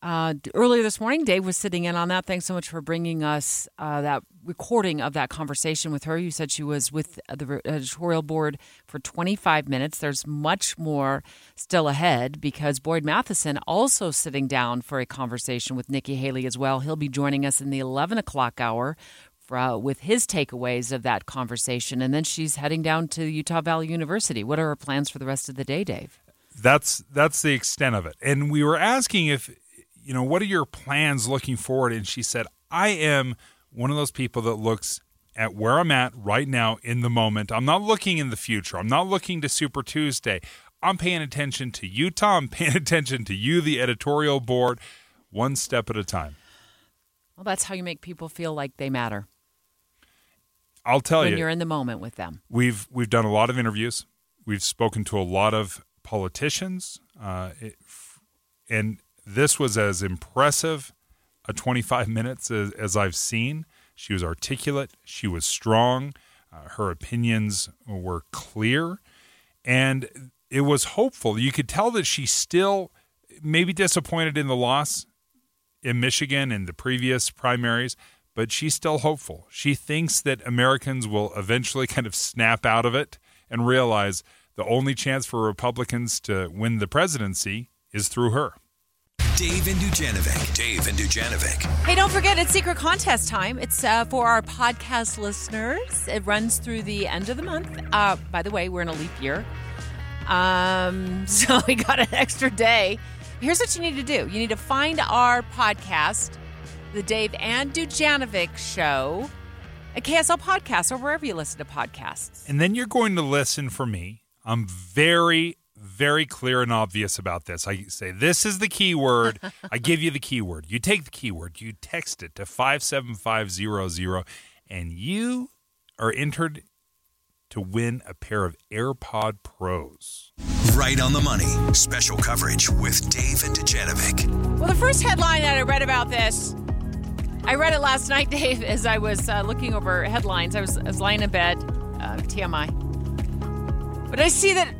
Uh, earlier this morning, Dave was sitting in on that. Thanks so much for bringing us uh, that recording of that conversation with her. You said she was with the editorial board for 25 minutes. There's much more still ahead because Boyd Matheson also sitting down for a conversation with Nikki Haley as well. He'll be joining us in the 11 o'clock hour uh, with his takeaways of that conversation. And then she's heading down to Utah Valley University. What are her plans for the rest of the day, Dave? that's that's the extent of it. And we were asking if you know what are your plans looking forward and she said I am one of those people that looks at where I'm at right now in the moment. I'm not looking in the future. I'm not looking to Super Tuesday. I'm paying attention to Utah. I'm paying attention to you, the editorial board, one step at a time. Well, that's how you make people feel like they matter. I'll tell when you. When you're in the moment with them. We've we've done a lot of interviews. We've spoken to a lot of politicians. Uh, it, and this was as impressive a 25 minutes as, as, I've seen. She was articulate, she was strong, uh, her opinions were clear, and it was hopeful. You could tell that she still maybe disappointed in the loss in Michigan in the previous primaries, but she's still hopeful. She thinks that Americans will eventually kind of snap out of it and realize the only chance for Republicans to win the presidency is through her. Dave and Dujanovic. Dave and Dujanovic. Hey, don't forget it's secret contest time. It's uh, for our podcast listeners. It runs through the end of the month. Uh, by the way, we're in a leap year, um, so we got an extra day. Here's what you need to do: you need to find our podcast, the Dave and Dujanovic Show, a KSL podcast, or wherever you listen to podcasts. And then you're going to listen for me I'm very, very clear and obvious about this. I say, this is the keyword. I give you the keyword. You take the keyword, you text it to 57500, and you are entered to win a pair of AirPod Pros. Right on the money. Special coverage with Dave and Dujanovic. Well, the first headline that I read about this, I read it last night, Dave, as I was uh, looking over headlines. I was, I was lying in bed, uh, TMI but I see that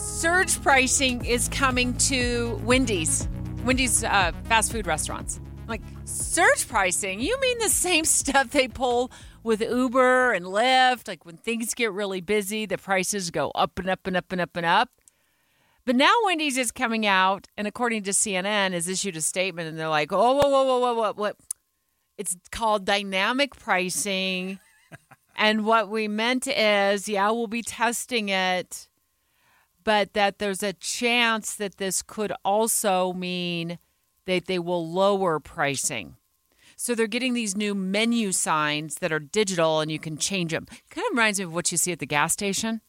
surge pricing is coming to Wendy's, Wendy's uh, fast food restaurants. Like, surge pricing? You mean the same stuff they pull with Uber and Lyft? Like when things get really busy, the prices go up and up and up and up and up. But now Wendy's is coming out, and according to CNN, has issued a statement, and they're like, "Oh, whoa, whoa, whoa, whoa, whoa, what? It's called dynamic pricing." And what we meant is, yeah, we'll be testing it, but that there's a chance that this could also mean that they will lower pricing. So they're getting these new menu signs that are digital and you can change them. Kind of reminds me of what you see at the gas station.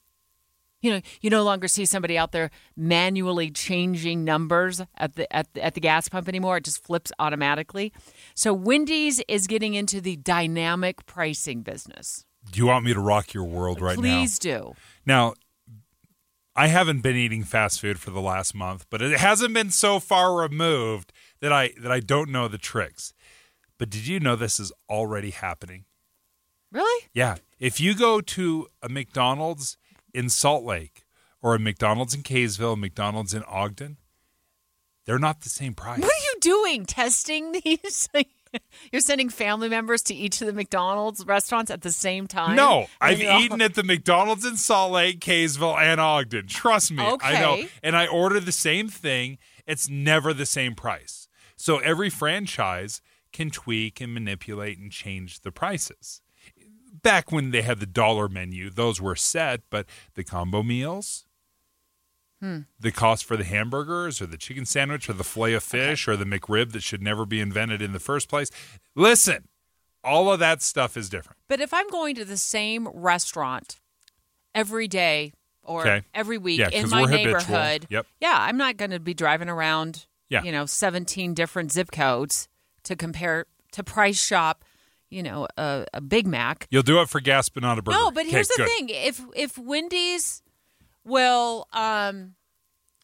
You know, you no longer see somebody out there manually changing numbers at the at the, at the gas pump anymore. It just flips automatically. So Wendy's is getting into the dynamic pricing business. Do you want me to rock your world right Please now? Please do. Now, I haven't been eating fast food for the last month, but it hasn't been so far removed that I that I don't know the tricks. But did you know this is already happening? Really? Yeah. If you go to a McDonald's in Salt Lake or a McDonald's in Kaysville, McDonald's in Ogden, they're not the same price. What are you doing? Testing these? You're sending family members to each of the McDonald's restaurants at the same time? No, I've you're all- eaten at the McDonald's in Salt Lake, Kaysville, and Ogden. Trust me, I know. And I order the same thing. It's never the same price. So every franchise can tweak and manipulate and change the prices. Back when they had the dollar menu, those were set, but the combo meals, Hmm. the cost for the hamburgers or the chicken sandwich or the filet of fish or the McRib that should never be invented in the first place. Listen, all of that stuff is different. But if I'm going to the same restaurant every day or Okay. every week Yeah, in my neighborhood, Yep. yeah, I'm not going to be driving around, Yeah. you know, 17 different zip codes to compare to price shop, you know, a, a Big Mac. You'll do it for gas, but not a burger. No, but Okay, here's the good. thing: if if Wendy's will, um,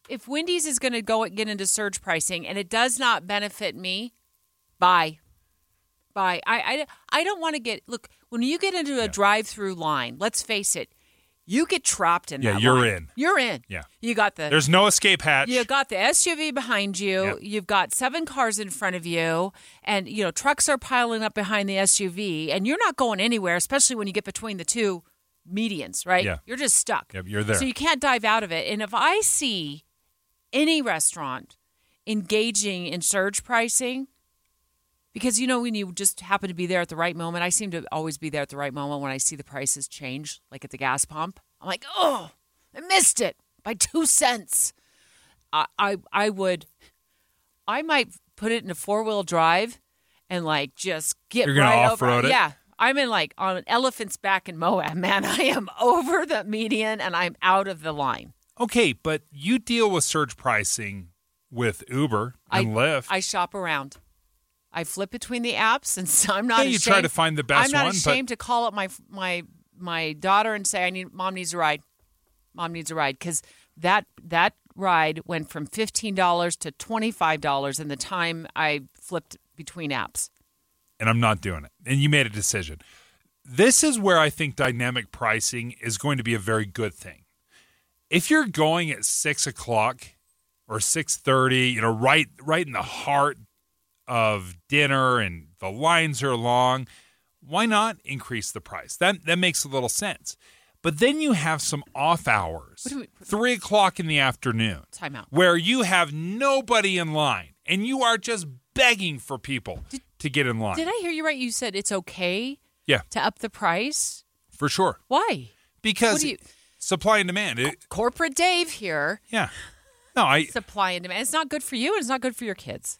if Wendy's is going to go get into surge pricing and it does not benefit me, buy, buy. I I, I don't want to get look when you get into a drive-through line. Let's face it, you get trapped in Yeah, that you're line. in. You're in. Yeah. You got the There's no escape hatch. you got the SUV behind you. You've got seven cars in front of you, and you know trucks are piling up behind the SUV, and you're not going anywhere, especially when you get between the two medians. Right? Yeah. You're just stuck. Yep, you're there. So you can't dive out of it. And if I see any restaurant engaging in surge pricing, because you know when you just happen to be there at the right moment, I seem to always be there at the right moment when I see the prices change, like at the gas pump. I'm like, oh, I missed it by two cents. I I, I would, I might put it in a four wheel drive, and like just get You're gonna right off-road it? Yeah, I'm in like on an elephant's back in Moab, man. I am over the median and I'm out of the line. Okay, but you deal with surge pricing with Uber and I, Lyft. I shop around. I flip between the apps, and so I'm not. Yeah, you try to find the best I'm not one, but- ashamed to call up my my my daughter and say, "I need mom needs a ride. Mom needs a ride," because that that ride went from fifteen dollars to twenty five dollars in the time I flipped between apps. And I'm not doing it. And you made a decision. This is where I think dynamic pricing is going to be a very good thing. If you're going at six o'clock or six thirty, you know, right right in the heart of dinner and the lines are long, why not increase the price? That that makes a little sense. But then you have some off hours, we- three o'clock in the afternoon, Time out. where you have nobody in line and you are just begging for people to get in line. Did I hear you right? You said it's okay Yeah, to up the price. for sure. Why? Because you- supply and demand. It, Corporate Dave here. yeah. No, I. Supply and demand. It's not good for you, and it's not good for your kids.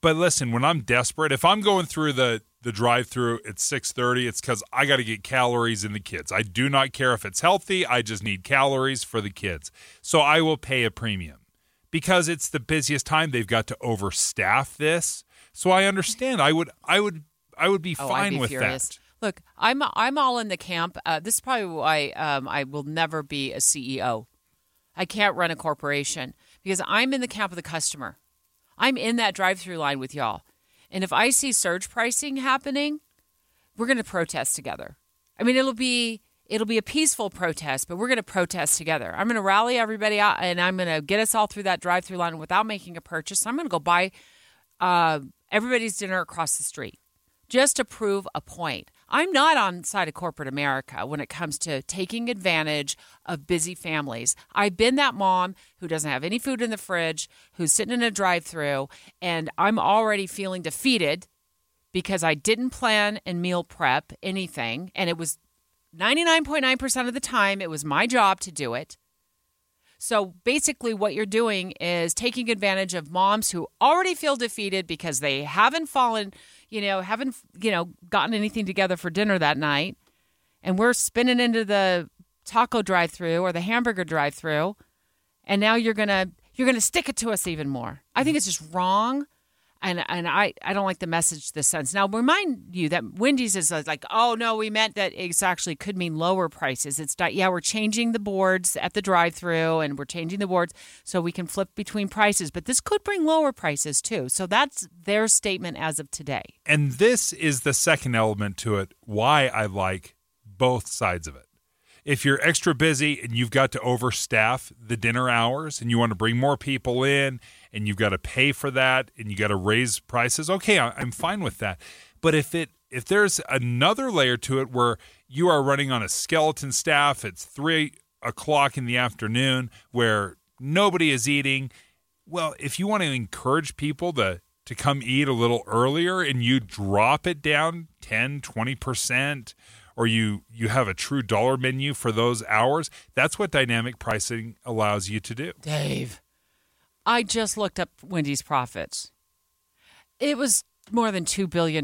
But listen, when I'm desperate, if I'm going through the the drive-through at 6:30, it's because I got to get calories in the kids. I do not care if it's healthy. I just need calories for the kids. So I will pay a premium because it's the busiest time. They've got to overstaff this. So I understand. I would. I would. I would be Oh, fine be with furious. that. Look, I'm I'm all in the camp. Uh, this is probably why um, I will never be a CEO. I can't run a corporation because I'm in the camp of the customer. I'm in that drive-through line with y'all, and if I see surge pricing happening, we're going to protest together. I mean, it'll be it'll be a peaceful protest, but we're going to protest together. I'm going to rally everybody out, and I'm going to get us all through that drive-through line without making a purchase. I'm going to go buy uh, everybody's dinner across the street just to prove a point. I'm not on side of corporate America when it comes to taking advantage of busy families. I've been that mom who doesn't have any food in the fridge, who's sitting in a drive-through, and I'm already feeling defeated because I didn't plan and meal prep anything, and it was 99.9% of the time it was my job to do it. So basically, what you're doing is taking advantage of moms who already feel defeated because they haven't fallen, you know, haven't, you know, gotten anything together for dinner that night. And we're spinning into the taco drive through or the hamburger drive through. And now you're going to, you're going to stick it to us even more. I think it's just wrong. And, and I, I don't like the message this sense. Now, remind you that Wendy's is uh, like, oh, no, we meant that it actually could mean lower prices. It's not, yeah, we're changing the boards at the drive through and we're changing the boards so we can flip between prices. But this could bring lower prices too. So that's their statement as of today. And this is the second element to it why I like both sides of it. if you're extra busy and you've got to overstaff the dinner hours and you want to bring more people in and you've got to pay for that and you got to raise prices, okay, I'm fine with that. But if it if there's another layer to it where you are running on a skeleton staff, it's three o'clock in the afternoon where nobody is eating. Well, if you want to encourage people to to come eat a little earlier and you drop it down 10, 20%, or you you have a true dollar menu for those hours, that's what dynamic pricing allows you to do. Dave, I just looked up Wendy's profits. It was more than $2 billion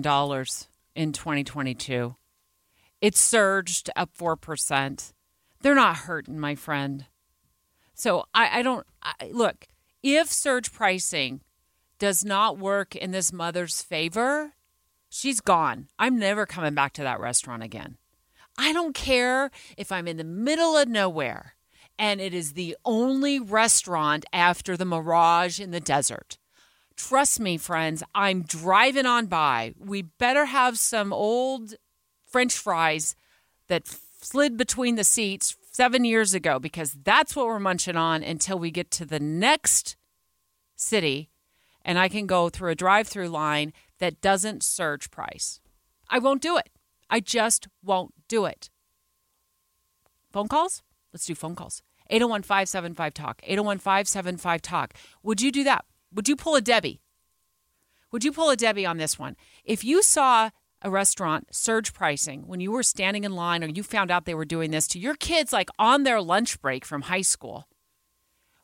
in 2022. It surged up 4%. They're not hurting, my friend. So I, I don't I, look, if surge pricing does not work in this mother's favor, she's gone. I'm never coming back to that restaurant again. I don't care if I'm in the middle of nowhere and it is the only restaurant after the Mirage in the desert. Trust me, friends, I'm driving on by. We better have some old French fries that slid between the seats seven years ago because that's what we're munching on until we get to the next city and I can go through a drive through line that doesn't surge price. I won't do it. I just won't do it. Phone calls? Let's do phone calls. 801 575 Talk. 801 575 Talk. Would you do that? Would you pull a Debbie? Would you pull a Debbie on this one? If you saw a restaurant surge pricing when you were standing in line or you found out they were doing this to your kids like on their lunch break from high school,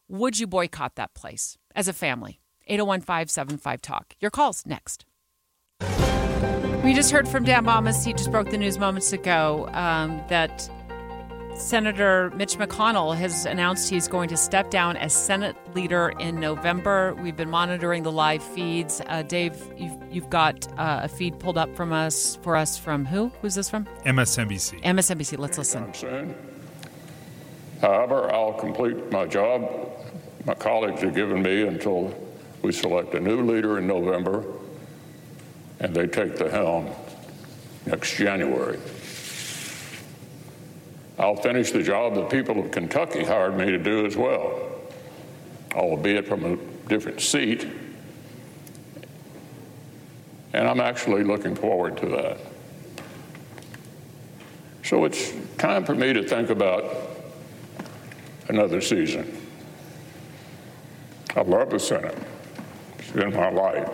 would you boycott that place as a family? 801 575 Talk. Your calls next. We just heard from Dan Bammes. He just broke the news moments ago um, that Senator Mitch McConnell has announced he's going to step down as Senate leader in November. We've been monitoring the live feeds. Uh, Dave, you've, you've got uh, a feed pulled up from us for us from who? Who's this from? MSNBC. MSNBC. Let's listen. However, I'll complete my job my colleagues have given me until we select a new leader in November and they take the helm next January. I'll finish the job the people of Kentucky hired me to do as well, albeit from a different seat. And I'm actually looking forward to that. So it's time for me to think about another season. I love the Senate. It's been my life.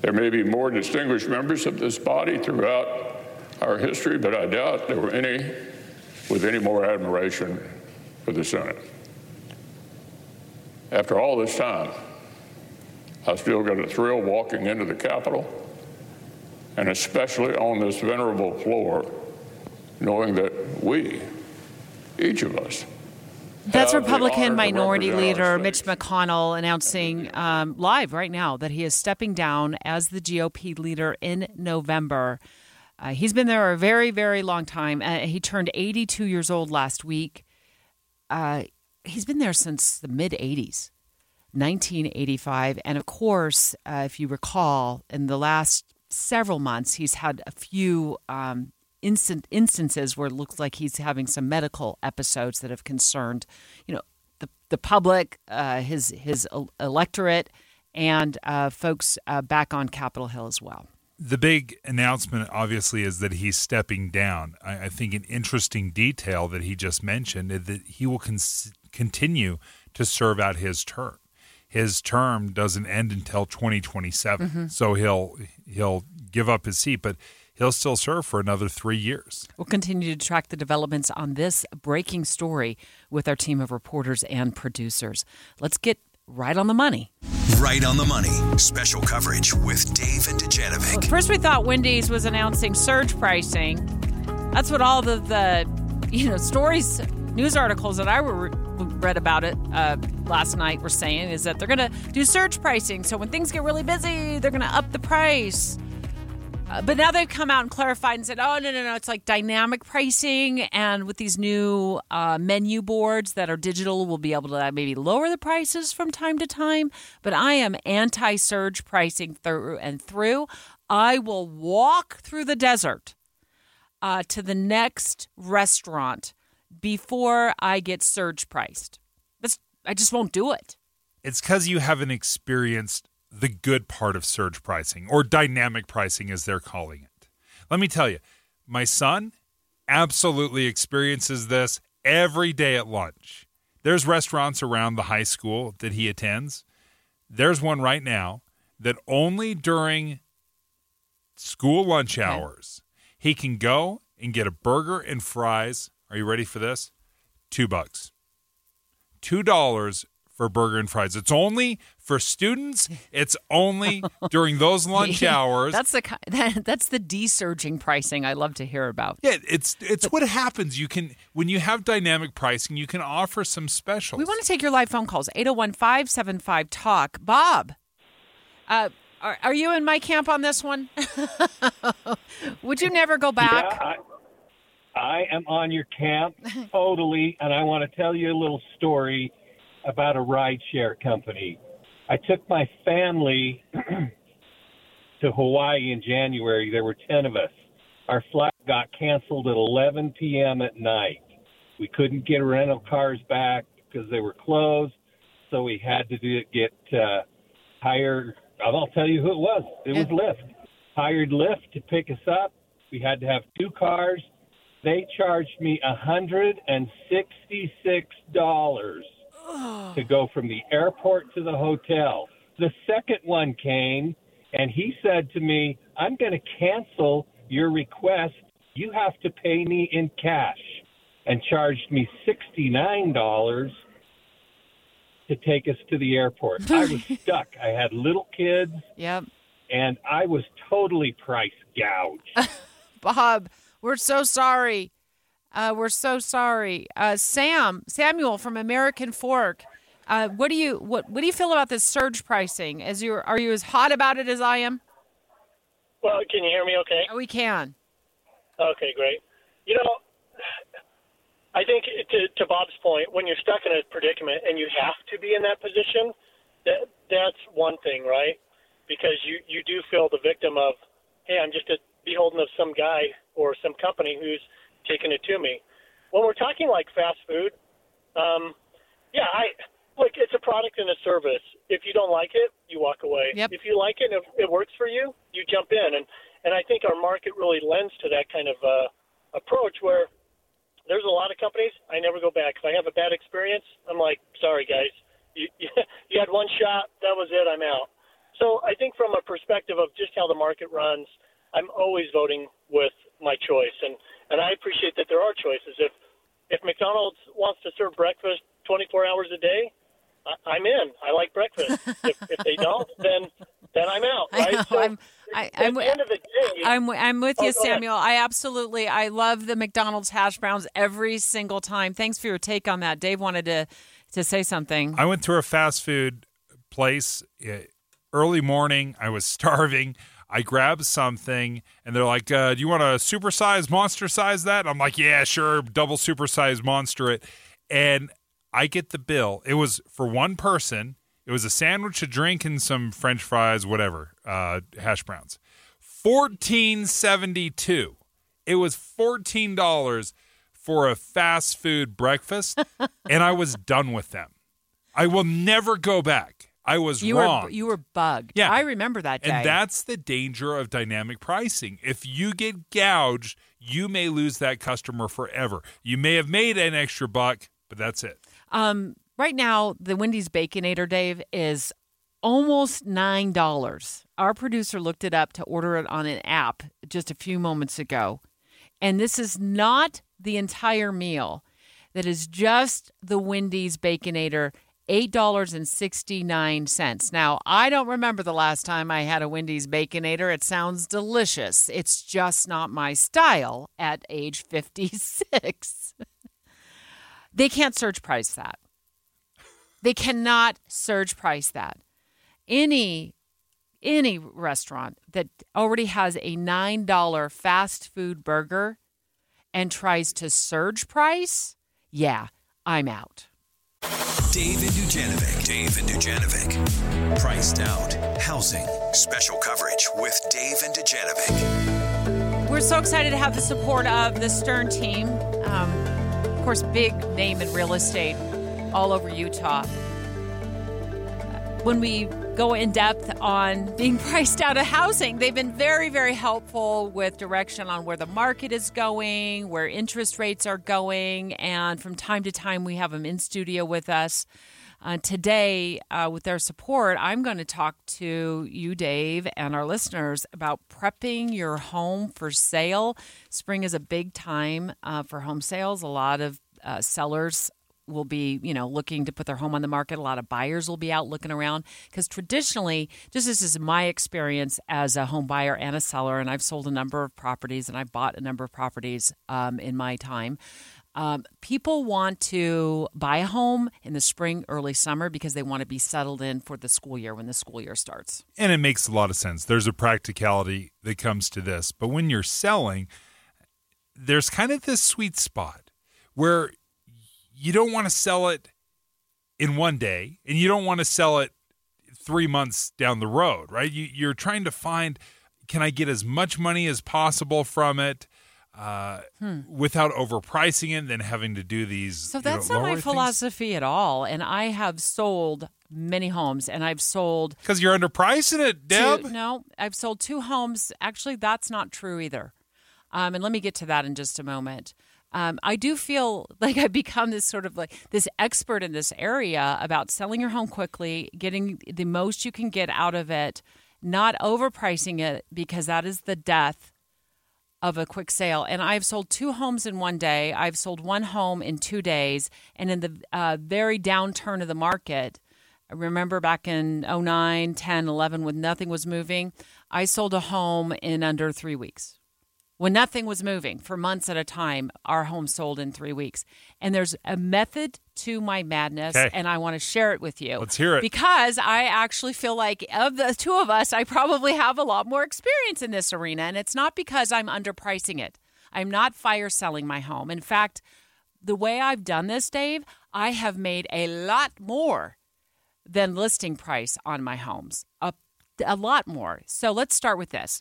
There may be more distinguished members of this body throughout our history, but I doubt there were any with any more admiration for the Senate. After all this time, I still get a thrill walking into the Capitol, and especially on this venerable floor, knowing that we, each of us, that's Republican Minority Leader Mitch McConnell announcing um, live right now that he is stepping down as the GOP leader in November. Uh, he's been there a very, very long time. Uh, he turned 82 years old last week. Uh, he's been there since the mid 80s, 1985. And of course, uh, if you recall, in the last several months, he's had a few um, instant instances where it looks like he's having some medical episodes that have concerned, you know, the the public, uh, his his electorate, and uh, folks back on Capitol Hill as well. The big announcement, obviously, is that he's stepping down. I, I think an interesting detail that he just mentioned is that he will con- continue to serve out his term. His term doesn't end until 2027, mm-hmm. so he'll he'll give up his seat, but he'll still serve for another three years. We'll continue to track the developments on this breaking story with our team of reporters and producers. Let's get right on the money. Right on the money. Special coverage with Dave and Dujanovic. Well, first, we thought Wendy's was announcing surge pricing. That's what all the, the you know stories, news articles that I were, read about it uh, last night were saying is that they're going to do surge pricing. So when things get really busy, they're going to up the price. Uh, but now they've come out and clarified and said, oh, no, no, no, it's like dynamic pricing. And with these new uh, menu boards that are digital, we'll be able to maybe lower the prices from time to time. But I am anti surge pricing through and through. I will walk through the desert uh, to the next restaurant before I get surge priced. That's, I just won't do it. It's because you haven't experienced the good part of surge pricing or dynamic pricing, as they're calling it. Let me tell you, my son absolutely experiences this every day at lunch. There's restaurants around the high school that he attends. There's one right now that only during school lunch hours he can go and get a burger and fries. Are you ready for this? Two bucks. Two dollars for burger and fries. It's only for students. It's only during those lunch hours. That's the that, that's the desurging pricing I love to hear about. Yeah, it's it's what happens. You can when you have dynamic pricing, you can offer some specials. We want to take your live phone calls 801-575 talk. Bob. Uh are, are you in my camp on this one? Would you never go back? Yeah, I, I am on your camp totally, and I want to tell you a little story about a rideshare company. I took my family to Hawaii in January. There were 10 of us. Our flight got canceled at 11 p.m. at night. We couldn't get rental cars back because they were closed, so we had to do, get uh, hired. I'll tell you who it was. It was Lyft. Hired Lyft to pick us up. We had to have two cars. They charged me $166 to go from the airport to the hotel. The second one came and he said to me, I'm going to cancel your request. You have to pay me in cash and charged me $69 to take us to the airport. I was stuck. I had little kids. Yep. And I was totally price gouged. Bob, we're so sorry. Uh, we're so sorry. Uh, Sam, Samuel from American Fork. Uh, what do you what what do you feel about this surge pricing? As you are you as hot about it as I am? Well, can you hear me okay? We can. Okay, great. You know, I think to, to Bob's point, when you're stuck in a predicament and you have to be in that position, that that's one thing, right? Because you you do feel the victim of, hey, I'm just a beholden of some guy or some company who's taking it to me. When we're talking like fast food, um, yeah, I look. It's a product and a service. If you don't like it, you walk away. Yep. If you like it, and it works for you, you jump in. And and I think our market really lends to that kind of uh, approach where there's a lot of companies I never go back. If I have a bad experience, I'm like, sorry guys, you you had one shot, that was it, I'm out. So I think from a perspective of just how the market runs, I'm always voting with my choice, and and I appreciate that there are choices. If if McDonald's wants to serve breakfast 24 hours a day, I, I'm in. I like breakfast. if, if they don't, then then I'm out. I Right? know, So I'm- I, at I'm, the end of the day, I'm I'm with Oh, you, go ahead. Samuel. I absolutely I love the McDonald's hash browns every single time. Thanks for your take on that. Dave wanted to to say something. I went to a fast food place early morning. I was starving. I grab something, and they're like, uh, "Do you want a supersize monster size that?" I'm like, "Yeah, sure, double supersize monster it." And I get the bill. It was for one person. It was a sandwich, a drink, and some French fries, whatever, uh, hash browns. Fourteen seventy two. It was fourteen dollars for a fast food breakfast, and I was done with them. I will never go back. I was you wrong. were you were bugged. Yeah. I remember that day. And that's the danger of dynamic pricing. If you get gouged, you may lose that customer forever. You may have made an extra buck, but that's it. Um, right now, the Wendy's Baconator, Dave, is almost nine dollars. Our producer looked it up to order it on an app just a few moments ago, and this is not the entire meal. That is just the Wendy's Baconator. Eight dollars and sixty nine cents. Now I don't remember the last time I had a Wendy's Baconator. It sounds delicious. It's just not my style at age fifty six. they can't surge price that. They cannot surge price that. Any any restaurant that already has a $9 fast food burger and tries to surge price, yeah, I'm out. Dave and Dujanovic. Dave and Dujanovic. Priced out. Housing. Special coverage with Dave and Dujanovic. We're so excited to have the support of the Stern team. Um, of course, big name in real estate all over Utah. When we go in depth on being priced out of housing, they've been very, very helpful with direction on where the market is going, where interest rates are going, and from time to time we have them in studio with us. Uh, today, uh, with their support, I'm going to talk to you, Dave, and our listeners about prepping your home for sale. Spring is a big time uh, for home sales. A lot of uh, sellers will be, you know, looking to put their home on the market. A lot of buyers will be out looking around because traditionally, just this is my experience as a home buyer and a seller, and I've sold a number of properties and I've bought a number of properties um, in my time. Um, people want to buy a home in the spring, early summer because they want to be settled in for the school year when the school year starts. And it makes a lot of sense. There's a practicality that comes to this. But when you're selling, there's kind of this sweet spot where you don't want to sell it in one day and you don't want to sell it three months down the road, right? You, you're trying to find can I get as much money as possible from it? uh, hmm. without overpricing it and then having to do these. So that's know, not my things. philosophy at all. And I have sold many homes and I've sold. Because you're underpricing it, Deb. Two, no, I've sold two homes. Actually, that's not true either. Um, and let me get to that in just a moment. Um, I do feel like I've become this sort of like this expert in this area about selling your home quickly, getting the most you can get out of it, not overpricing it because that is the death of a quick sale. And I've sold two homes in one day. I've sold one home in two days. And in the uh, very downturn of the market, I remember back in 09, 10, 11, when nothing was moving, I sold a home in under three weeks when nothing was moving for months at a time, our home sold in three weeks. And there's a method to my madness, okay. and I want to share it with you. Let's hear it. Because I actually feel like, of the two of us, I probably have a lot more experience in this arena. And it's not because I'm underpricing it, I'm not fire selling my home. In fact, the way I've done this, Dave, I have made a lot more than listing price on my homes. A, a lot more. So let's start with this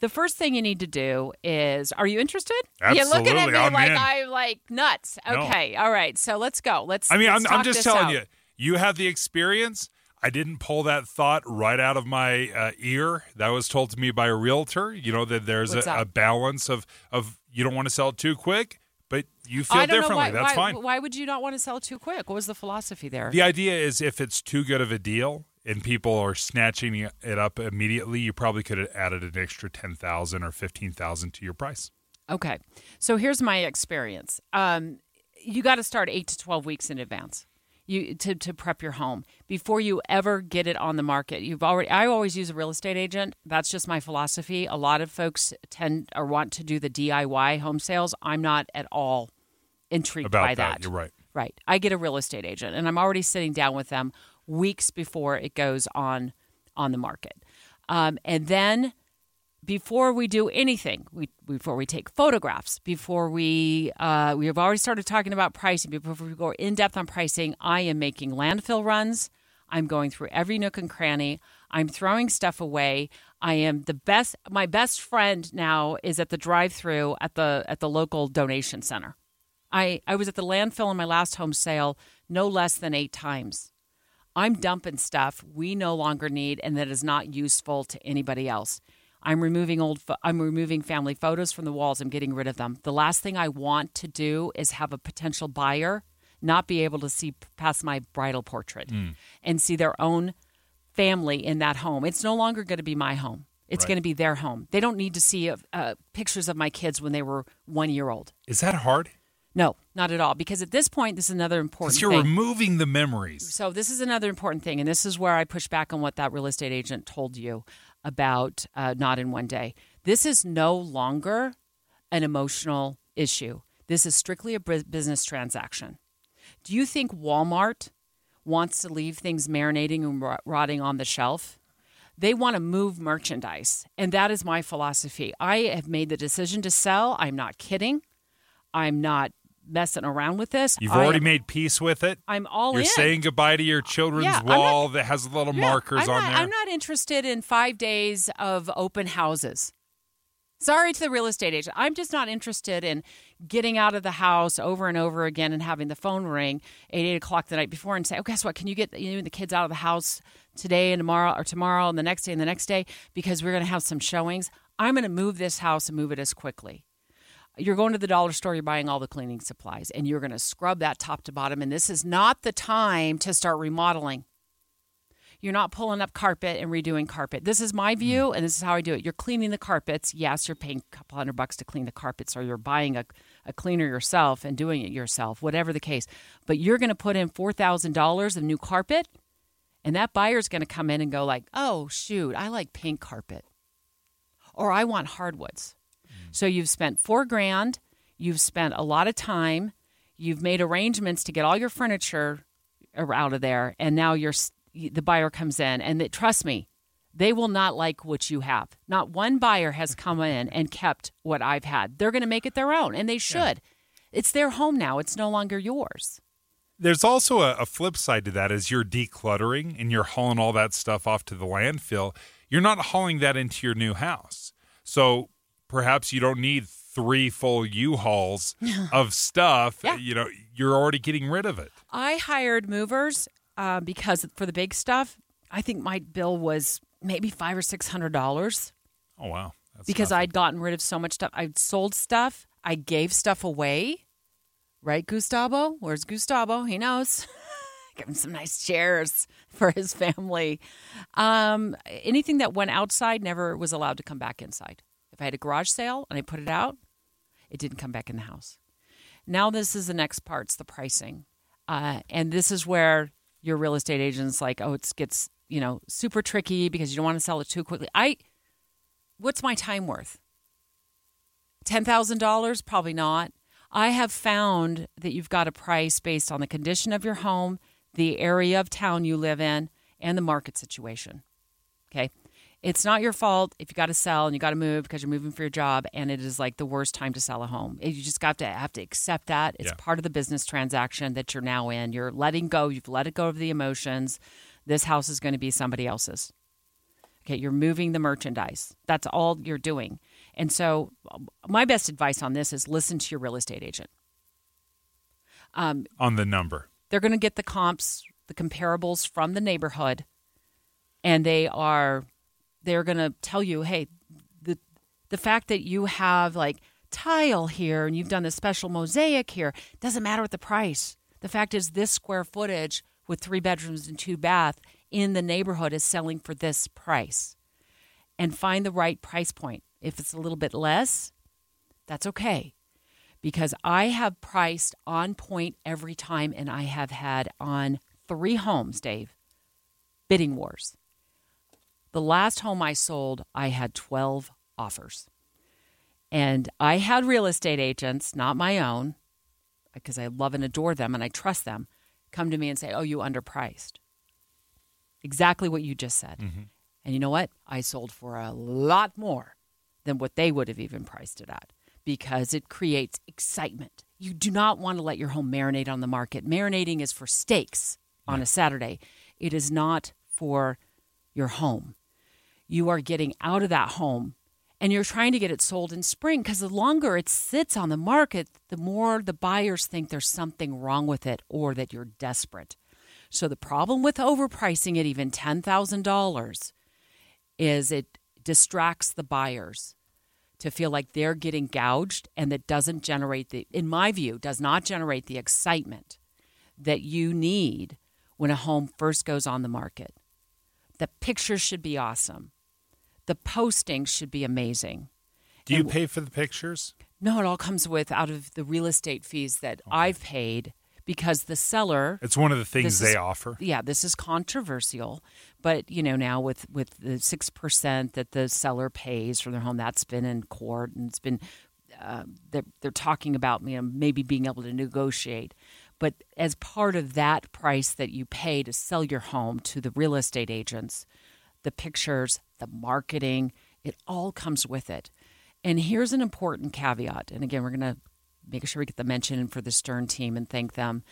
the first thing you need to do is are you interested? Absolutely. You're looking at me I'm like in. I'm like nuts. Okay. No. All right. So let's go. Let's I mean, let's I'm, I'm just telling out. you, you have the experience. I didn't pull that thought right out of my uh, ear. That was told to me by a realtor. You know that there's a, a, balance of of you don't want to sell too quick, but you feel differently. Why, That's why, fine. Why would you not want to sell too quick? What was the philosophy there? The idea is if it's too good of a deal, and people are snatching it up immediately, you probably could have added an extra 10,000 or 15,000 to your price. Okay. So here's my experience. Um, you got to start 8 to 12 weeks in advance. You, to, to prep your home before you ever get it on the market. You've already I always use a real estate agent. That's just my philosophy. A lot of folks tend or want to do the DIY home sales. I'm not at all intrigued About by that. that. You're right. Right. I get a real estate agent and I'm already sitting down with them weeks before it goes on on the market. Um, and then before we do anything, we, before we take photographs, before we uh, we have already started talking about pricing, before we go in depth on pricing, I am making landfill runs. I'm going through every nook and cranny. I'm throwing stuff away. I am the best. My best friend now is at the drive-through at the at the local donation center. I I was at the landfill in my last home sale no less than eight times. I'm dumping stuff we no longer need and that is not useful to anybody else. I'm removing old fo- I'm removing family photos from the walls. I'm getting rid of them. The last thing I want to do is have a potential buyer not be able to see past my bridal portrait mm. and see their own family in that home. It's no longer going to be my home. It's Right. going to be their home. They don't need to see uh, pictures of my kids when they were one year old. Is that hard? No, not at all. Because at this point, this is another important Because you're thing. removing the memories. So this is another important thing, and this is where I push back on what that real estate agent told you about uh, not in one day. This is no longer an emotional issue. This is strictly a business transaction. Do you think Walmart wants to leave things marinating and rotting on the shelf? They want to move merchandise, and that is my philosophy. I have made the decision to sell. I'm not kidding. I'm not messing around with this. You've I already am- made peace with it. I'm all You're in. saying goodbye to your children's Yeah, I'm not- wall that has little Yeah, markers I'm on not, there. I'm not interested in five days of open houses. Sorry to the real estate agent. I'm just not interested in getting out of the house over and over again and having the phone ring at eight o'clock the night before and say, "Oh, guess what? Can you get you know, the kids out of the house today and tomorrow, or tomorrow and the next day and the next day because we're going to have some showings." I'm going to move this house and move it as quickly. You're going to the dollar store, you're buying all the cleaning supplies, and you're going to scrub that top to bottom. And this is not the time to start remodeling. You're not pulling up carpet and redoing carpet. This is my view, and this is how I do it. You're cleaning the carpets. Yes, you're paying a couple hundred bucks to clean the carpets, or you're buying a, a cleaner yourself and doing it yourself, whatever the case. But you're going to put in $4,000 of new carpet, and that buyer's going to come in and go like, oh, shoot, I like pink carpet, or I want hardwoods. So you've spent four grand, you've spent a lot of time, you've made arrangements to get all your furniture out of there, and now you're the buyer comes in, and that, trust me, they will not like what you have. Not one buyer has come in and kept what I've had. They're going to make it their own, and they should. It's their home now. It's no longer yours. There's also a, a flip side to that as you're decluttering and you're hauling all that stuff off to the landfill. You're not hauling that into your new house. So perhaps you don't need three full U-Hauls of stuff. Yeah. You know, you're already getting rid of it. I hired movers uh, because for the big stuff, I think my bill was maybe five or six hundred dollars Oh wow. That's because I'd gotten rid of so much stuff. I'd sold stuff. I gave stuff away. Right, Gustavo? Where's Gustavo? He knows. Give him some nice chairs for his family. Um, anything that went outside never was allowed to come back inside. If I had a garage sale and I put it out, it didn't come back in the house. Now this is the next part. It's the pricing, uh, and this is where your real estate agent's like, oh, it gets you know super tricky because you don't want to sell it too quickly. I, what's my time worth? Ten thousand dollars? Probably not. I have found that you've got a price based on the condition of your home, the area of town you live in, and the market situation. Okay. It's not your fault if you got to sell and you got to move because you're moving for your job and it is like the worst time to sell a home. You just got to have to accept that. It's Yeah. part of the business transaction that you're now in. You're letting go. You've let it go of the emotions. This house is going to be somebody else's. Okay, you're moving the merchandise. That's all you're doing. And so, um, my best advice on this is listen to your real estate agent. Um, on the number. they're going to get the comps, the comparables from the neighborhood, and they are they're going to tell you, hey, the the fact that you have like tile here and you've done a special mosaic here doesn't matter with the price. The fact is, this square footage with three bedrooms and two bath in the neighborhood is selling for this price, and find the right price point. If it's a little bit less, that's okay because I have priced on point every time, and I have had on three homes, Dave, bidding wars. The last home I sold, I had 12 offers. And I had real estate agents, not my own, because I love and adore them and I trust them, come to me and say, Oh, you underpriced. Exactly what you just said. Mm-hmm. And you know what? I sold for a lot more than what they would have even priced it at because it creates excitement. You do not want to let your home marinate on the market. Marinating is for steaks on a Saturday, it is not for your home. You are getting out of that home and you're trying to get it sold in spring because the longer it sits on the market, the more the buyers think there's something wrong with it or that you're desperate. So the problem with overpricing at even $10,000 is it distracts the buyers to feel like they're getting gouged and that doesn't generate the in my view does not generate the excitement that you need when a home first goes on the market. The pictures should be awesome. The posting should be amazing. Do you And- pay for the pictures? No, it all comes with out of the real estate fees that I've paid because the seller It's one of the things they is- offer. Yeah, this is controversial, but you know now with with the six percent that the seller pays for their home, that's been in court and it's been uh, they're they're talking about you know maybe being able to negotiate, but as part of that price that you pay to sell your home to the real estate agents, the pictures, the marketing, it all comes with it. And here's an important caveat. And again, we're going to make sure we get the mention for the Stern team and thank them.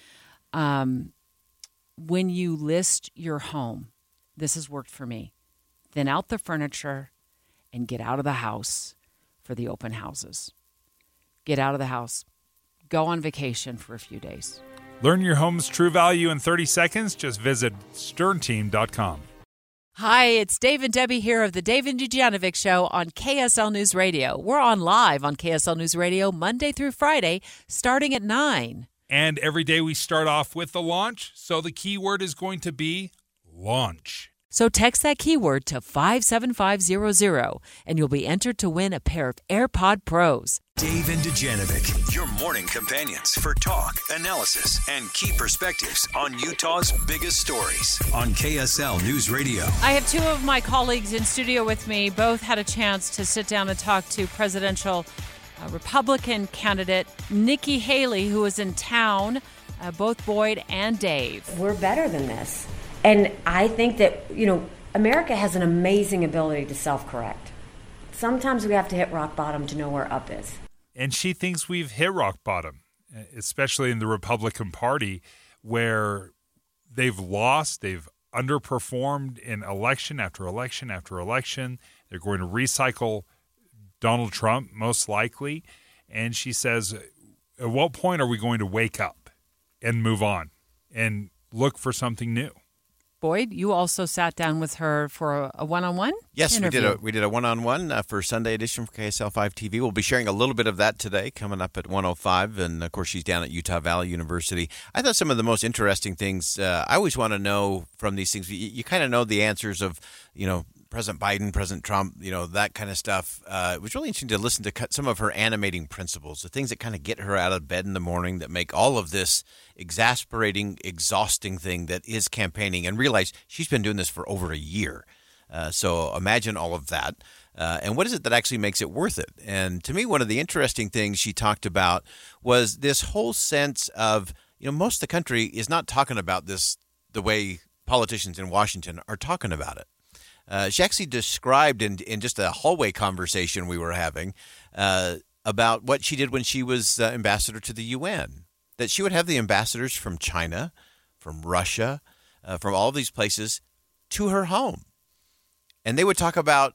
Um, when you list your home, this has worked for me. Thin out the furniture and get out of the house for the open houses. Get out of the house, go on vacation for a few days. Learn your home's true value in 30 seconds. Just visit sternteam.com. Hi, it's Dave and Debbie here of the Dave and Dujanovic Show on KSL News Radio. We're on live on KSL News Radio Monday through Friday, starting at 9. And every day we start off with the launch. So the keyword is going to be launch. So text that keyword to 57500 and you'll be entered to win a pair of AirPod Pros. Dave and Dujanovic, your morning companions for talk, analysis, and key perspectives on Utah's biggest stories on KSL News Radio. I have two of my colleagues in studio with me. Both had a chance to sit down and talk to presidential uh, Republican candidate Nikki Haley, who was in town, uh, both Boyd and Dave. We're better than this. And I think that, you know, America has an amazing ability to self correct. Sometimes we have to hit rock bottom to know where up is. And she thinks we've hit rock bottom, eh, especially in the Republican Party, where they've lost, they've underperformed in election after election after election. They're going to recycle Donald Trump, most likely. And she says, At what point are we going to wake up and move on and look for something new? Boyd, you also sat down with her for a one on one? Yes, interview. we did a we did a one on one for Sunday edition for KSL five TV. We'll be sharing a little bit of that today, coming up at 105, and of course she's down at Utah Valley University. I thought some of the most interesting things. Uh, I always want to know from these things. You, you kind of know the answers of you know President Biden, President Trump, you know, that kind of stuff. Uh, it was really interesting to listen to some of her animating principles, the things that kind of get her out of bed in the morning that make all of this exasperating, exhausting thing that is campaigning and realize she's been doing this for over a year. Uh, so imagine all of that. Uh, and what is it that actually makes it worth it? And to me, one of the interesting things she talked about was this whole sense of, you know, most of the country is not talking about this the way politicians in Washington are talking about it. Uh, she actually described in, in just a hallway conversation we were having uh, about what she did when she was uh, ambassador to the UN. That she would have the ambassadors from China, from Russia, uh, from all these places to her home. And they would talk about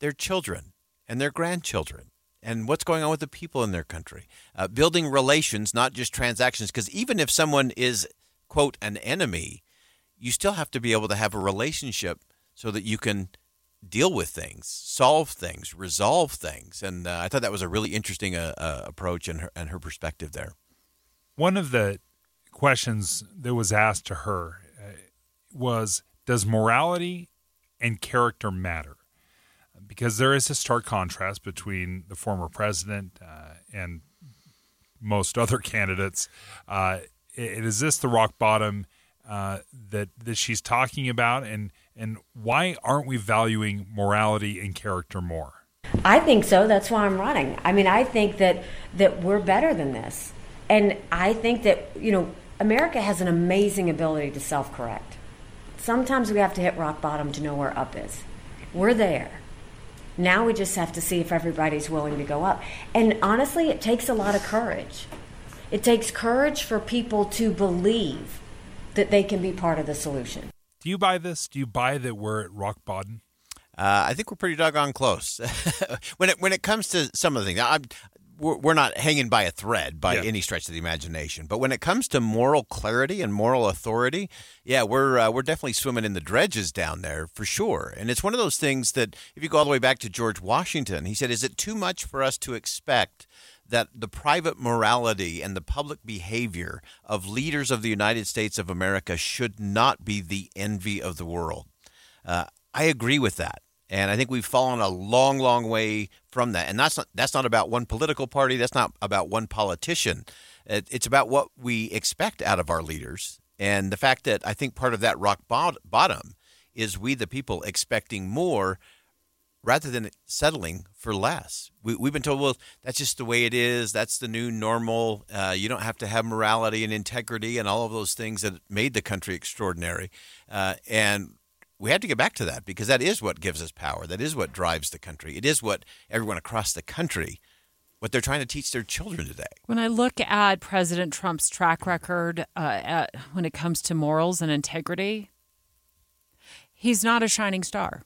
their children and their grandchildren and what's going on with the people in their country. Uh, building relations, not just transactions, because even if someone is, quote, an enemy, you still have to be able to have a relationship so that you can deal with things, solve things, resolve things. And uh, I thought that was a really interesting uh, uh, approach and her, and her perspective there. One of the questions that was asked to her uh, was Does morality and character matter? Because there is a stark contrast between the former president uh, and most other candidates. Uh, is this the rock bottom that that she's talking about? And and why aren't we valuing morality and character more? I think so. That's why I'm running. I mean, I think that that we're better than this. And I think that, you know, America has an amazing ability to self-correct. Sometimes we have to hit rock bottom to know where up is. We're there. Now we just have to see if everybody's willing to go up. And honestly, it takes a lot of courage. It takes courage for people to believe that they can be part of the solution. Do you buy this? Do you buy that we're at rock bottom? Uh, I think we're pretty doggone close. when it when it comes to some of the things, I'm, we're, not hanging by a thread by yeah. any stretch of the imagination. But when it comes to moral clarity and moral authority, yeah, we're uh, we're definitely swimming in the dredges down there for sure. And it's one of those things that if you go all the way back to George Washington, he said, "Is it too much for us to expect?" That the private morality and the public behavior of leaders of the United States of America should not be the envy of the world. Uh, I agree with that. And I think we've fallen a long, long way from that. And that's not that's not about one political party. That's not about one politician. It's about what we expect out of our leaders, and the fact that I think part of that rock bottom is we, the people, expecting more rather than settling for less. We, have been told, well, that's just the way it is. That's the new normal. Uh, you don't have to have morality and integrity and all of those things that made the country extraordinary. Uh, and we have to get back to that because that is what gives us power. That is what drives the country. It is what everyone across the country, what they're trying to teach their children today. When I look at President Trump's track record uh, at, when it comes to morals and integrity, he's not a shining star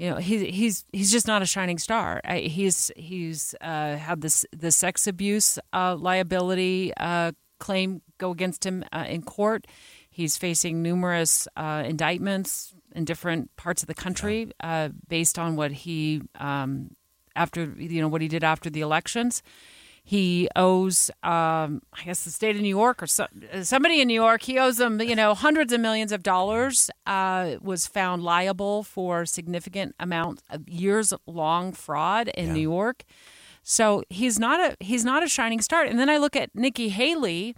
you know, he, he's he's just not a shining star. He's he's uh, had this the sex abuse uh, liability uh, claim go against him uh, in court. He's facing numerous uh, indictments in different parts of the country uh, based on what he um, after you know what he did after the elections. He owes, um, I guess, the state of New York or so, somebody in New York. He owes them, you know, hundreds of millions of dollars. Uh, was found liable for significant amount of years long fraud in Yeah. New York. So he's not a he's not a shining star. And then I look at Nikki Haley,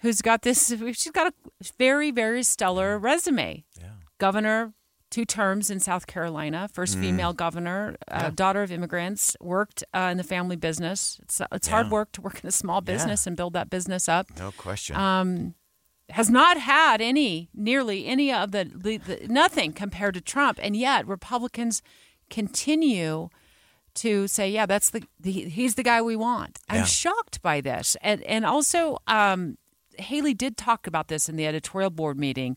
who's got this. She's got a very very stellar resume. Yeah. Governor, two terms in South Carolina, first Mm. female governor, uh, daughter of immigrants, worked uh, in the family business. It's it's hard work to work in a small Yeah. business and build that business up. No question. Um, has not had any, nearly any of the, the, the nothing compared to Trump, and yet Republicans continue to say, "Yeah, that's the, the he's the guy we want." Yeah. I'm shocked by this, and and also um, Haley did talk about this in the editorial board meeting.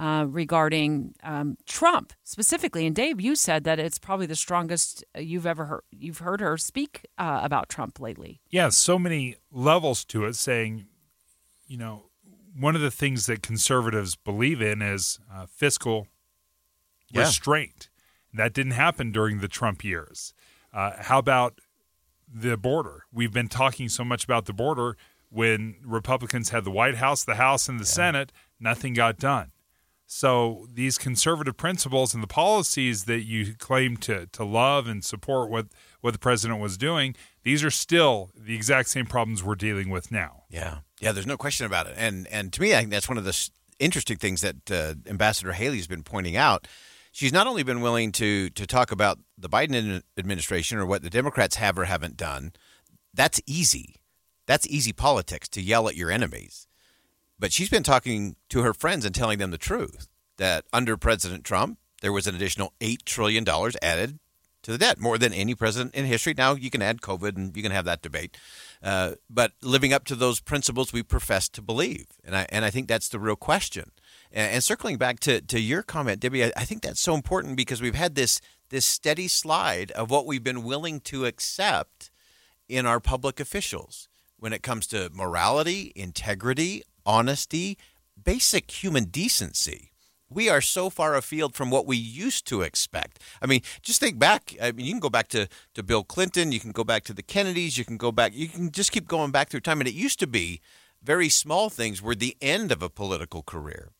Uh, regarding um, Trump specifically, and Dave, you said that it's probably the strongest you've ever heard. You've heard her speak uh, about Trump lately. yeah, so many levels to it, saying, you know, one of the things that conservatives believe in is uh, fiscal Yeah. restraint. That didn't happen during the Trump years. Uh, how about the border? We've been talking so much about the border when Republicans had the White House, the House, and the Senate, nothing got done. So these conservative principles and the policies that you claim to to love and support what what the president was doing, these are still the exact same problems we're dealing with now. Yeah, yeah. There's no question about it. And and to me, I think that's one of the interesting things that uh, Ambassador Haley's been pointing out. She's not only been willing to to talk about the Biden administration or what the Democrats have or haven't done. That's easy. That's easy politics to yell at your enemies. But she's been talking to her friends and telling them the truth that under President Trump, there was an additional $8 trillion added to the debt, more than any president in history. Now, you can add COVID and you can have that debate. Uh, but living up to those principles we profess to believe. And I, and I think that's the real question. And, and circling back to, to your comment, Debbie, I, I think that's so important because we've had this, this steady slide of what we've been willing to accept in our public officials when it comes to morality, integrity, honesty, basic human decency. We are so far afield from what we used to expect. I mean, just think back. I mean, you can go back to, to Bill Clinton, you can go back to the Kennedys, you can go back, you can just keep going back through time. And it used to be very small things were the end of a political career.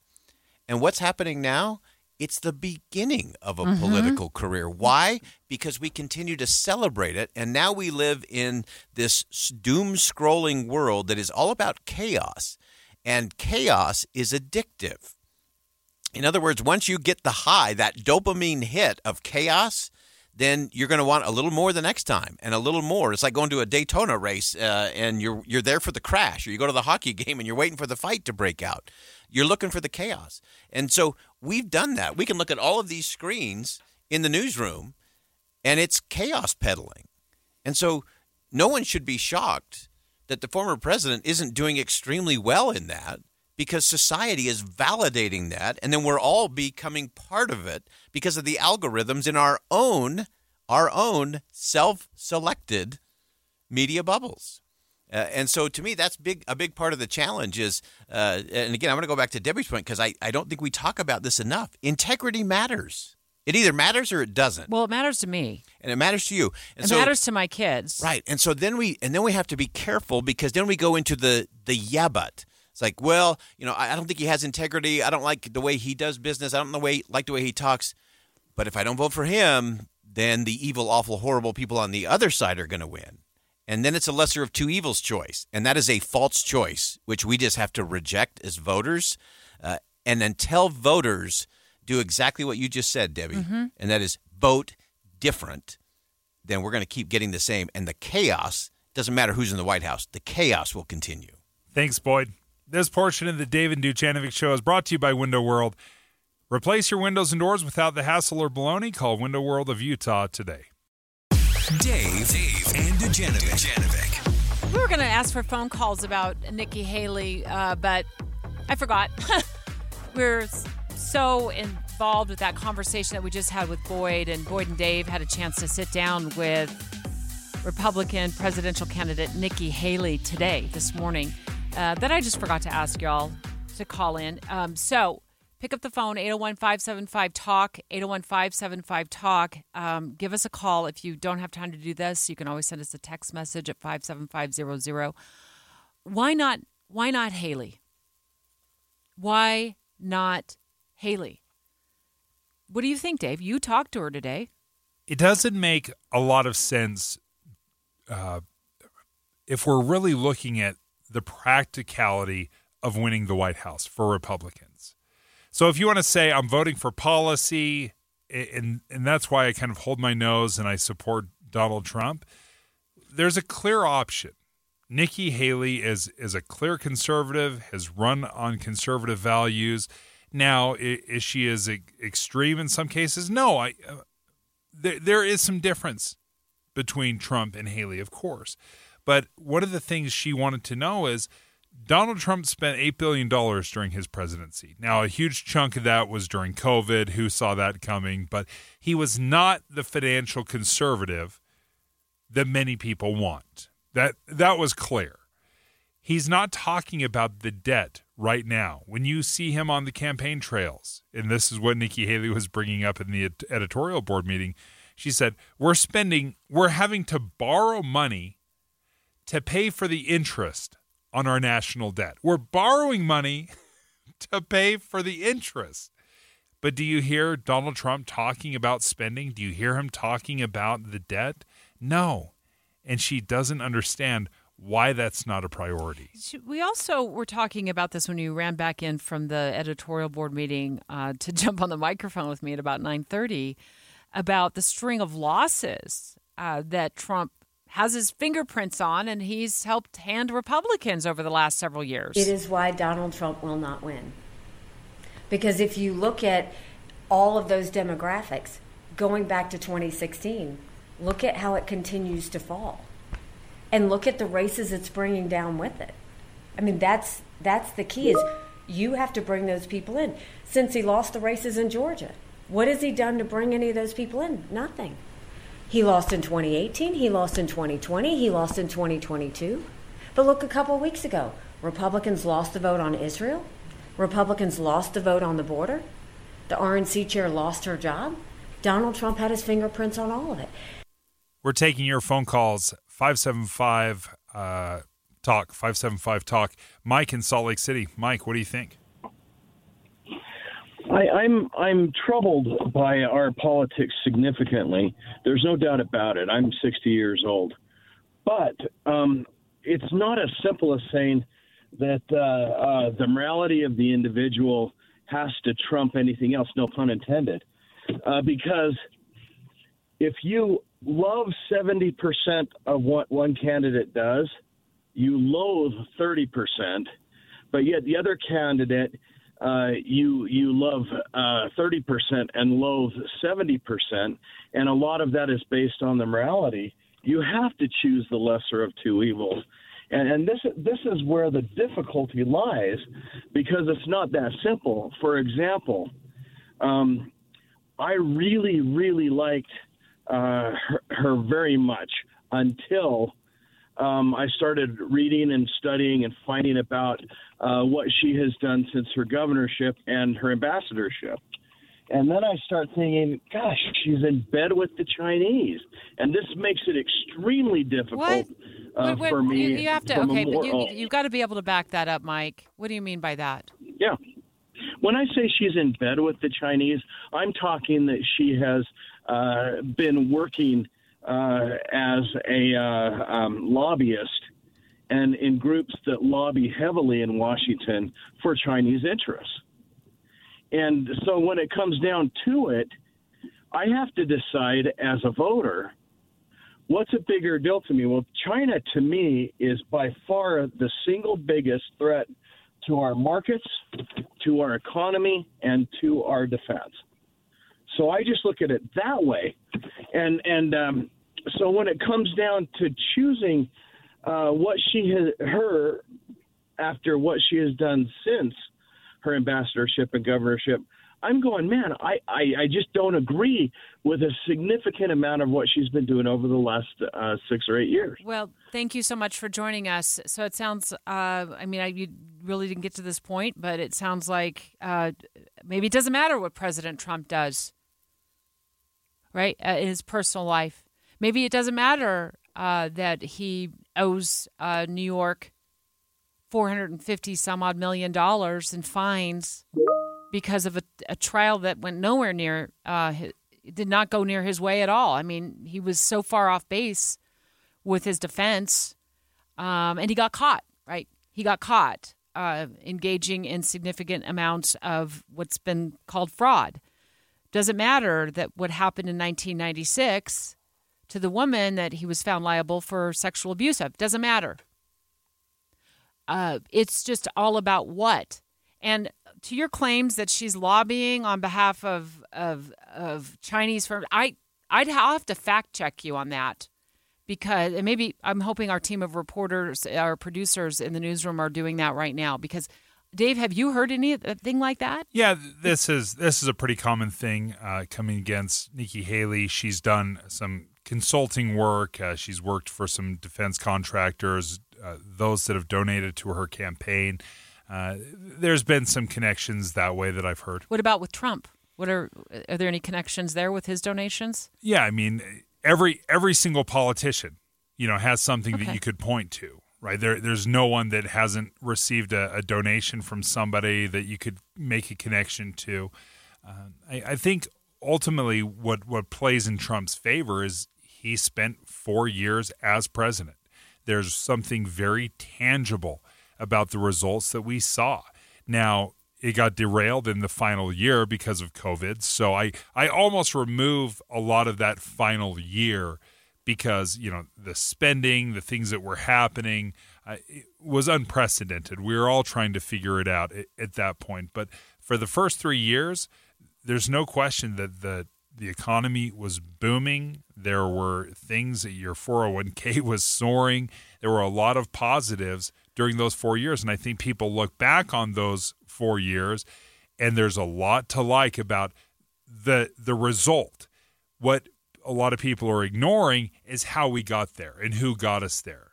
And what's happening now? It's the beginning of a Mhm. political career. Why? Because we continue to celebrate it. And now we live in this doom scrolling world that is all about chaos. And chaos is addictive. In other words, once you get the high, that dopamine hit of chaos, then you're going to want a little more the next time and a little more. It's like going to a Daytona race uh, and you're you're there for the crash, or you go to the hockey game and you're waiting for the fight to break out. You're looking for the chaos, and so we've done that. We can look at all of these screens in the newsroom, and it's chaos peddling, and so no one should be shocked that the former president isn't doing extremely well in that because society is validating that and then we're all becoming part of it because of the algorithms in our own our own self-selected media bubbles. Uh, and so to me that's big a big part of the challenge is uh, and again i'm going to go back to debbie's point because I, I don't think we talk about this enough. Integrity matters it either matters or it doesn't Well, it matters to me. and it matters to you and It so, matters to my kids. Right. And so then we and then we have to be careful because then we go into the the yeah but. It's like, well, you know, I, I don't think he has integrity. I don't like the way he does business. I don't know way, like the way he talks. But if I don't vote for him, then the evil, awful, horrible people on the other side are going to win. And then it's a lesser of two evils choice. And that is a false choice, which we just have to reject as voters. Uh, and until voters do exactly what you just said, Debbie, Mhm. and that is vote different, then we're going to keep getting the same. And the chaos doesn't matter who's in the White House, the chaos will continue. Thanks, Boyd. This portion of the David Dujanovic Show is brought to you by Window World. Replace your windows and doors without the hassle or baloney. Call Window World of Utah today. Dave, Dave, and Dujanovic. We were going to ask for phone calls about Nikki Haley, uh, but I forgot. we're s- so involved with that conversation that we just had with Boyd, and Boyd and Dave had a chance to sit down with Republican presidential candidate Nikki Haley today, this morning, uh, that I just forgot to ask y'all to call in. Um, so pick up the phone, 801 575 TALK, 801 575 TALK. Um, give us a call. If you don't have time to do this, you can always send us a text message at 57500. Why not? Why not Haley? Why not Haley? What do you think, Dave? You talked to her today. It doesn't make a lot of sense uh, if we're really looking at the practicality of winning the White House for Republicans. So if you want to say I'm voting for policy, and and that's why I kind of hold my nose and I support Donald Trump, there's a clear option. Nikki Haley is is a clear conservative, has run on conservative values. Now, is she as extreme in some cases? No, I. Uh, there, there is some difference between Trump and Haley, of course. But one of the things she wanted to know is Donald Trump spent $8 billion during his presidency. Now, a huge chunk of that was during COVID. Who saw that coming? But he was not the financial conservative that many people want. That, that was clear. He's not talking about the debt right now. When you see him on the campaign trails, and this is what Nikki Haley was bringing up in the editorial board meeting, she said, We're spending, we're having to borrow money to pay for the interest on our national debt. We're borrowing money to pay for the interest. But do you hear Donald Trump talking about spending? Do you hear him talking about the debt? No. And she doesn't understand why that's not a priority. We also were talking about this when you ran back in from the editorial board meeting uh, to jump on the microphone with me at about 930 about the string of losses uh, that Trump has his fingerprints on, and he's helped hand Republicans over the last several years. It is why Donald Trump will not win. Because if you look at all of those demographics, going back to 2016, look at how it continues to fall. And look at the races it's bringing down with it. I mean, that's that's the key is you have to bring those people in. Since he lost the races in Georgia, what has he done to bring any of those people in? Nothing. He lost in 2018, he lost in 2020, he lost in 2022. But look, a couple of weeks ago, Republicans lost the vote on Israel. Republicans lost the vote on the border. The RNC chair lost her job. Donald Trump had his fingerprints on all of it. We're taking your phone calls 575 uh, talk 575 talk. Mike in Salt Lake City. Mike, what do you think? I, I'm I'm troubled by our politics significantly. There's no doubt about it. I'm 60 years old, but um, it's not as simple as saying that uh, uh, the morality of the individual has to trump anything else. No pun intended, uh, because if you love 70% of what one candidate does, you loathe 30%, but yet the other candidate uh, you you love uh, 30% and loathe 70%, and a lot of that is based on the morality. You have to choose the lesser of two evils, and, and this this is where the difficulty lies, because it's not that simple. For example, um, I really really liked uh, her, her very much until um, I started reading and studying and finding about uh, what she has done since her governorship and her ambassadorship. And then I start thinking, gosh, she's in bed with the Chinese, and this makes it extremely difficult uh, wait, wait, for me. You, you have to okay, but you, you've got to be able to back that up, Mike. What do you mean by that? Yeah. When I say she's in bed with the Chinese, I'm talking that she has been working uh, as a uh, um, lobbyist and in groups that lobby heavily in Washington for Chinese interests. And so when it comes down to it, I have to decide as a voter what's a bigger deal to me? Well, China to me is by far the single biggest threat to our markets, to our economy, and to our defense. So I just look at it that way, and and um, so when it comes down to choosing uh, what she has her after what she has done since her ambassadorship and governorship. I'm going, man, I, I, I just don't agree with a significant amount of what she's been doing over the last uh, six or eight years. Well, thank you so much for joining us. So it sounds, uh, I mean, I you really didn't get to this point, but it sounds like uh, maybe it doesn't matter what President Trump does, right, uh, in his personal life. Maybe it doesn't matter uh, that he owes uh, New York 450 some odd million dollars in fines because of a, a trial that went nowhere near, uh, did not go near his way at all. I mean, he was so far off base with his defense, um, and he got caught, right? He got caught uh, engaging in significant amounts of what's been called fraud. Doesn't matter that what happened in 1996 to the woman that he was found liable for sexual abuse of. Doesn't matter. Uh, it's just all about what. And to your claims that she's lobbying on behalf of of of Chinese firms, I I'd have to fact check you on that because and maybe I'm hoping our team of reporters, our producers in the newsroom are doing that right now because. Dave, have you heard anything like that? Yeah, this is this is a pretty common thing uh, coming against Nikki Haley. She's done some consulting work. Uh, she's worked for some defense contractors, uh, those that have donated to her campaign. Uh, there's been some connections that way that I've heard. What about with Trump? What are are there any connections there with his donations? Yeah, I mean every every single politician, you know, has something okay. that you could point to. Right there, there's no one that hasn't received a, a donation from somebody that you could make a connection to. Uh, I, I think ultimately, what what plays in Trump's favor is he spent four years as president. There's something very tangible about the results that we saw. Now, it got derailed in the final year because of COVID. So I, I almost remove a lot of that final year because, you know, the spending, the things that were happening uh, was unprecedented. We were all trying to figure it out at, at that point. But for the first three years, there's no question that the the economy was booming. There were things that your 401k was soaring. There were a lot of positives during those four years. And I think people look back on those four years and there's a lot to like about the the result. What a lot of people are ignoring is how we got there and who got us there.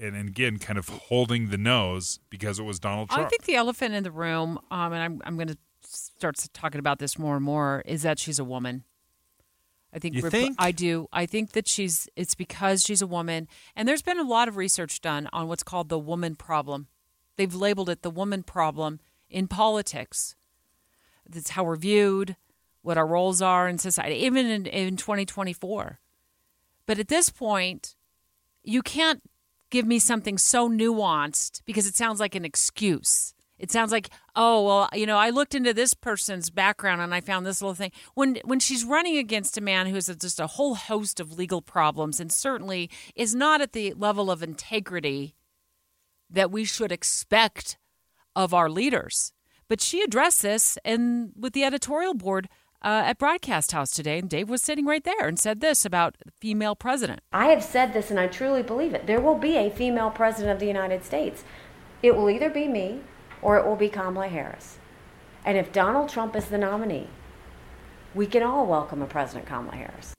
And, and again, kind of holding the nose because it was Donald Trump. I think the elephant in the room, um, and I'm, I'm going to start talking about this more and more, is that she's a woman. I think, you think I do. I think that she's it's because she's a woman, and there's been a lot of research done on what's called the woman problem. They've labeled it the woman problem in politics. That's how we're viewed, what our roles are in society, even in, in 2024. But at this point, you can't give me something so nuanced because it sounds like an excuse. It sounds like, oh well, you know, I looked into this person's background and I found this little thing. When when she's running against a man who has just a whole host of legal problems and certainly is not at the level of integrity that we should expect of our leaders. But she addressed this and with the editorial board uh, at Broadcast House today, and Dave was sitting right there and said this about female president. I have said this, and I truly believe it. There will be a female president of the United States. It will either be me or it will be Kamala Harris. And if Donald Trump is the nominee, we can all welcome a President Kamala Harris.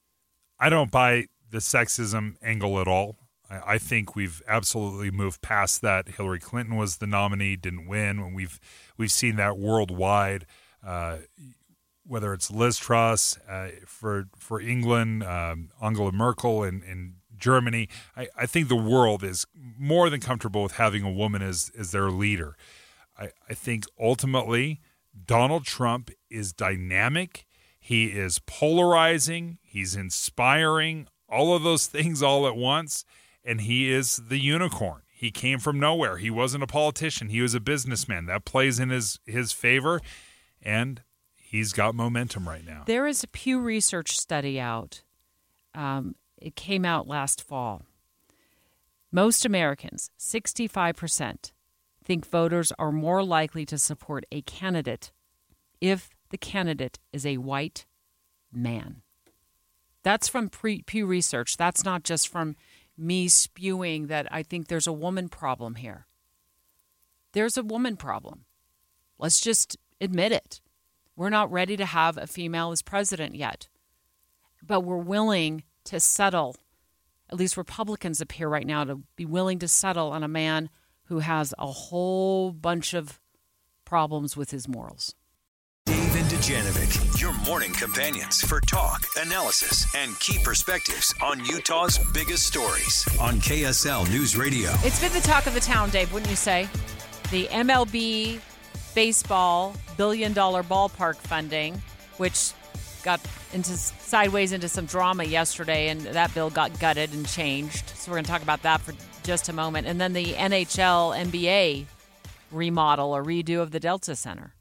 I don't buy the sexism angle at all. I, I think we've absolutely moved past that. Hillary Clinton was the nominee, didn't win, and we've we've seen that worldwide. Uh, whether it's Liz Truss uh, for for England, um, Angela Merkel in, in Germany, I, I think the world is more than comfortable with having a woman as as their leader. I, I think ultimately Donald Trump is dynamic. He is polarizing. He's inspiring. All of those things all at once. And he is the unicorn. He came from nowhere. He wasn't a politician. He was a businessman. That plays in his his favor. And he's got momentum right now. There is a Pew Research study out. Um, it came out last fall. Most Americans, 65%, think voters are more likely to support a candidate if the candidate is a white man. That's from Pew Research. That's not just from me spewing that I think there's a woman problem here. There's a woman problem. Let's just admit it. We're not ready to have a female as president yet, but we're willing to settle. At least Republicans appear right now to be willing to settle on a man who has a whole bunch of problems with his morals. Dave and Dujanovic, your morning companions for talk, analysis, and key perspectives on Utah's biggest stories on KSL News Radio. It's been the talk of the town, Dave, wouldn't you say? The MLB baseball billion dollar ballpark funding, which got into sideways into some drama yesterday, and that bill got gutted and changed. So we're going to talk about that for just a moment. And then the NHL NBA remodel or redo of the Delta Center.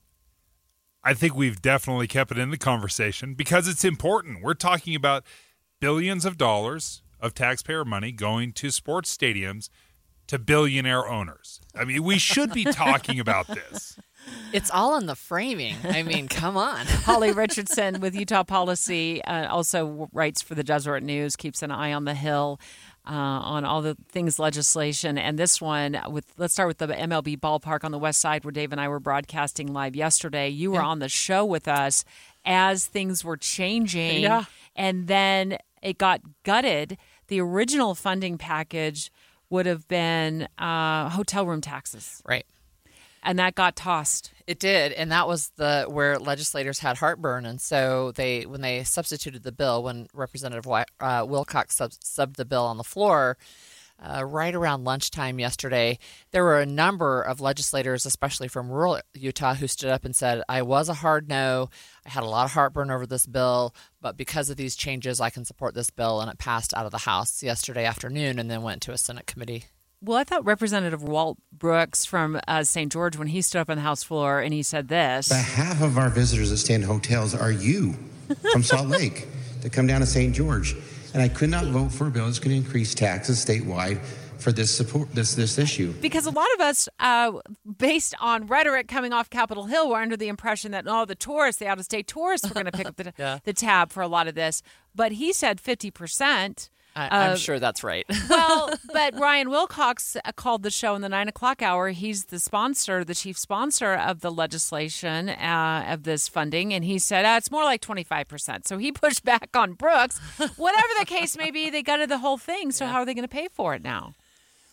I think we've definitely kept it in the conversation because it's important. We're talking about billions of dollars of taxpayer money going to sports stadiums to billionaire owners. I mean, we should be talking about this. It's all in the framing. I mean, come on. Holly Richardson with Utah Policy uh, also writes for the Deseret News, keeps an eye on the Hill. Uh, on all the things legislation and this one with let's start with the MLB ballpark on the west side where Dave and I were broadcasting live yesterday. You were Yeah. on the show with us as things were changing Yeah. and then it got gutted. The original funding package would have been uh, hotel room taxes. Right. And that got tossed. It did, and that was the where legislators had heartburn, and so they when they substituted the bill when Representative uh, Wilcox sub- subbed the bill on the floor. Uh, right around lunchtime yesterday, there were a number of legislators, especially from rural Utah, who stood up and said, I was a hard no. I had a lot of heartburn over this bill, but because of these changes, I can support this bill. And it passed out of the House yesterday afternoon and then went to a Senate committee. Well, I thought Representative Walt Brooks from uh, St. George, when he stood up on the House floor and he said this. About half of our visitors that stay in hotels are you from Salt Lake to come down to St. George. And I could not vote for a bill that's going to increase taxes statewide for this support this this issue. Because a lot of us, uh, based on rhetoric coming off Capitol Hill, were under the impression that, oh, the tourists, the out of state tourists, were going to pick up the, Yeah. the tab for a lot of this. But he said 50%. I, I'm sure that's right. well, but Ryan Wilcox uh, called the show in the nine o'clock hour. He's the sponsor, the chief sponsor of the legislation uh, of this funding, and he said uh, it's more like twenty five percent. So he pushed back on Brooks. Whatever the case may be, they gutted the whole thing. So how are they going to pay for it now?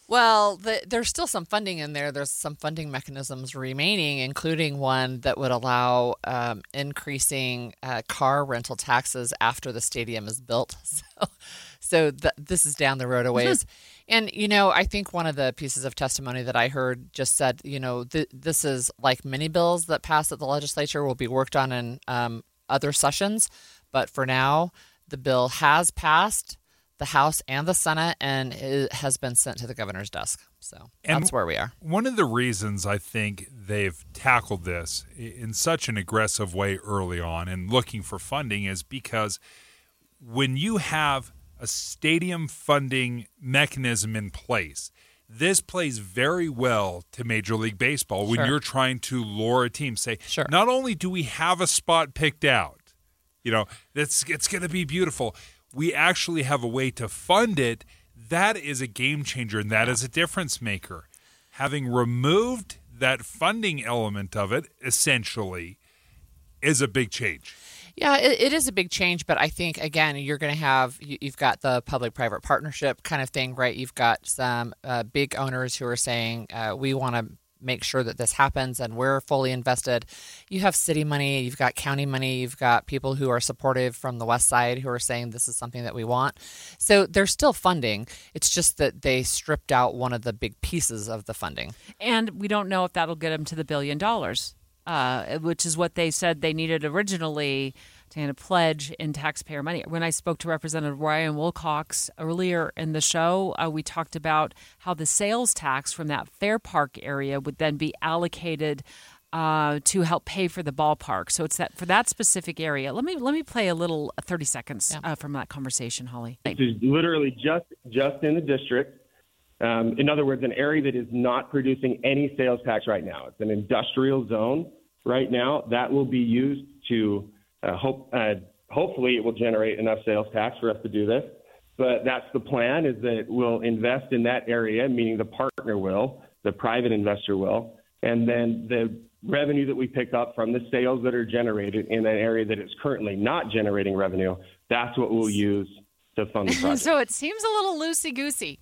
Well, the, there's still some funding in there. There's some funding mechanisms remaining, including one that would allow um, increasing uh, car rental taxes after the stadium is built. So, so th- this is down the road a ways. and, you know, I think one of the pieces of testimony that I heard just said, you know, th- this is like many bills that pass at the legislature will be worked on in um, other sessions. But for now, the bill has passed the House and the Senate, and it has been sent to the governor's desk. So And that's where we are. One of the reasons I think they've tackled this in such an aggressive way early on and looking for funding is because when you have a stadium funding mechanism in place, this plays very well to Major League Baseball when Sure. you're trying to lure a team. Say, Sure. not only do we have a spot picked out, you know, that's it's going to be beautiful. We actually have a way to fund it. That is a game changer and that is a difference maker. Having removed that funding element of it, essentially, is a big change. Yeah, it, it is a big change, but I think again you're going to have you, you've got the public-private partnership kind of thing, right? You've got some uh, big owners who are saying uh, we want to make sure that this happens and we're fully invested. You have city money, you've got county money, you've got people who are supportive from the west side who are saying this is something that we want. So there's still funding. It's just that they stripped out one of the big pieces of the funding. And we don't know if that'll get them to the billion dollars, uh, which is what they said they needed originally to kind of pledge in taxpayer money. When I spoke to Representative Ryan Wilcox earlier in the show, uh, we talked about how the sales tax from that Fairpark area would then be allocated. Uh, to help pay for the ballpark, so it's that for that specific area. Let me let me play a little uh, thirty seconds uh, from that conversation, Holly. This is literally just just in the district. Um, in other words, an area that is not producing any sales tax right now. It's an industrial zone right now. That will be used to uh, hope. Uh, hopefully, it will generate enough sales tax for us to do this. But that's the plan: is that we'll invest in that area, meaning the partner will, the private investor will, and then the revenue that we pick up from the sales that are generated in an area that is currently not generating revenue, that's what we'll use to fund the project. so it seems a little loosey goosey.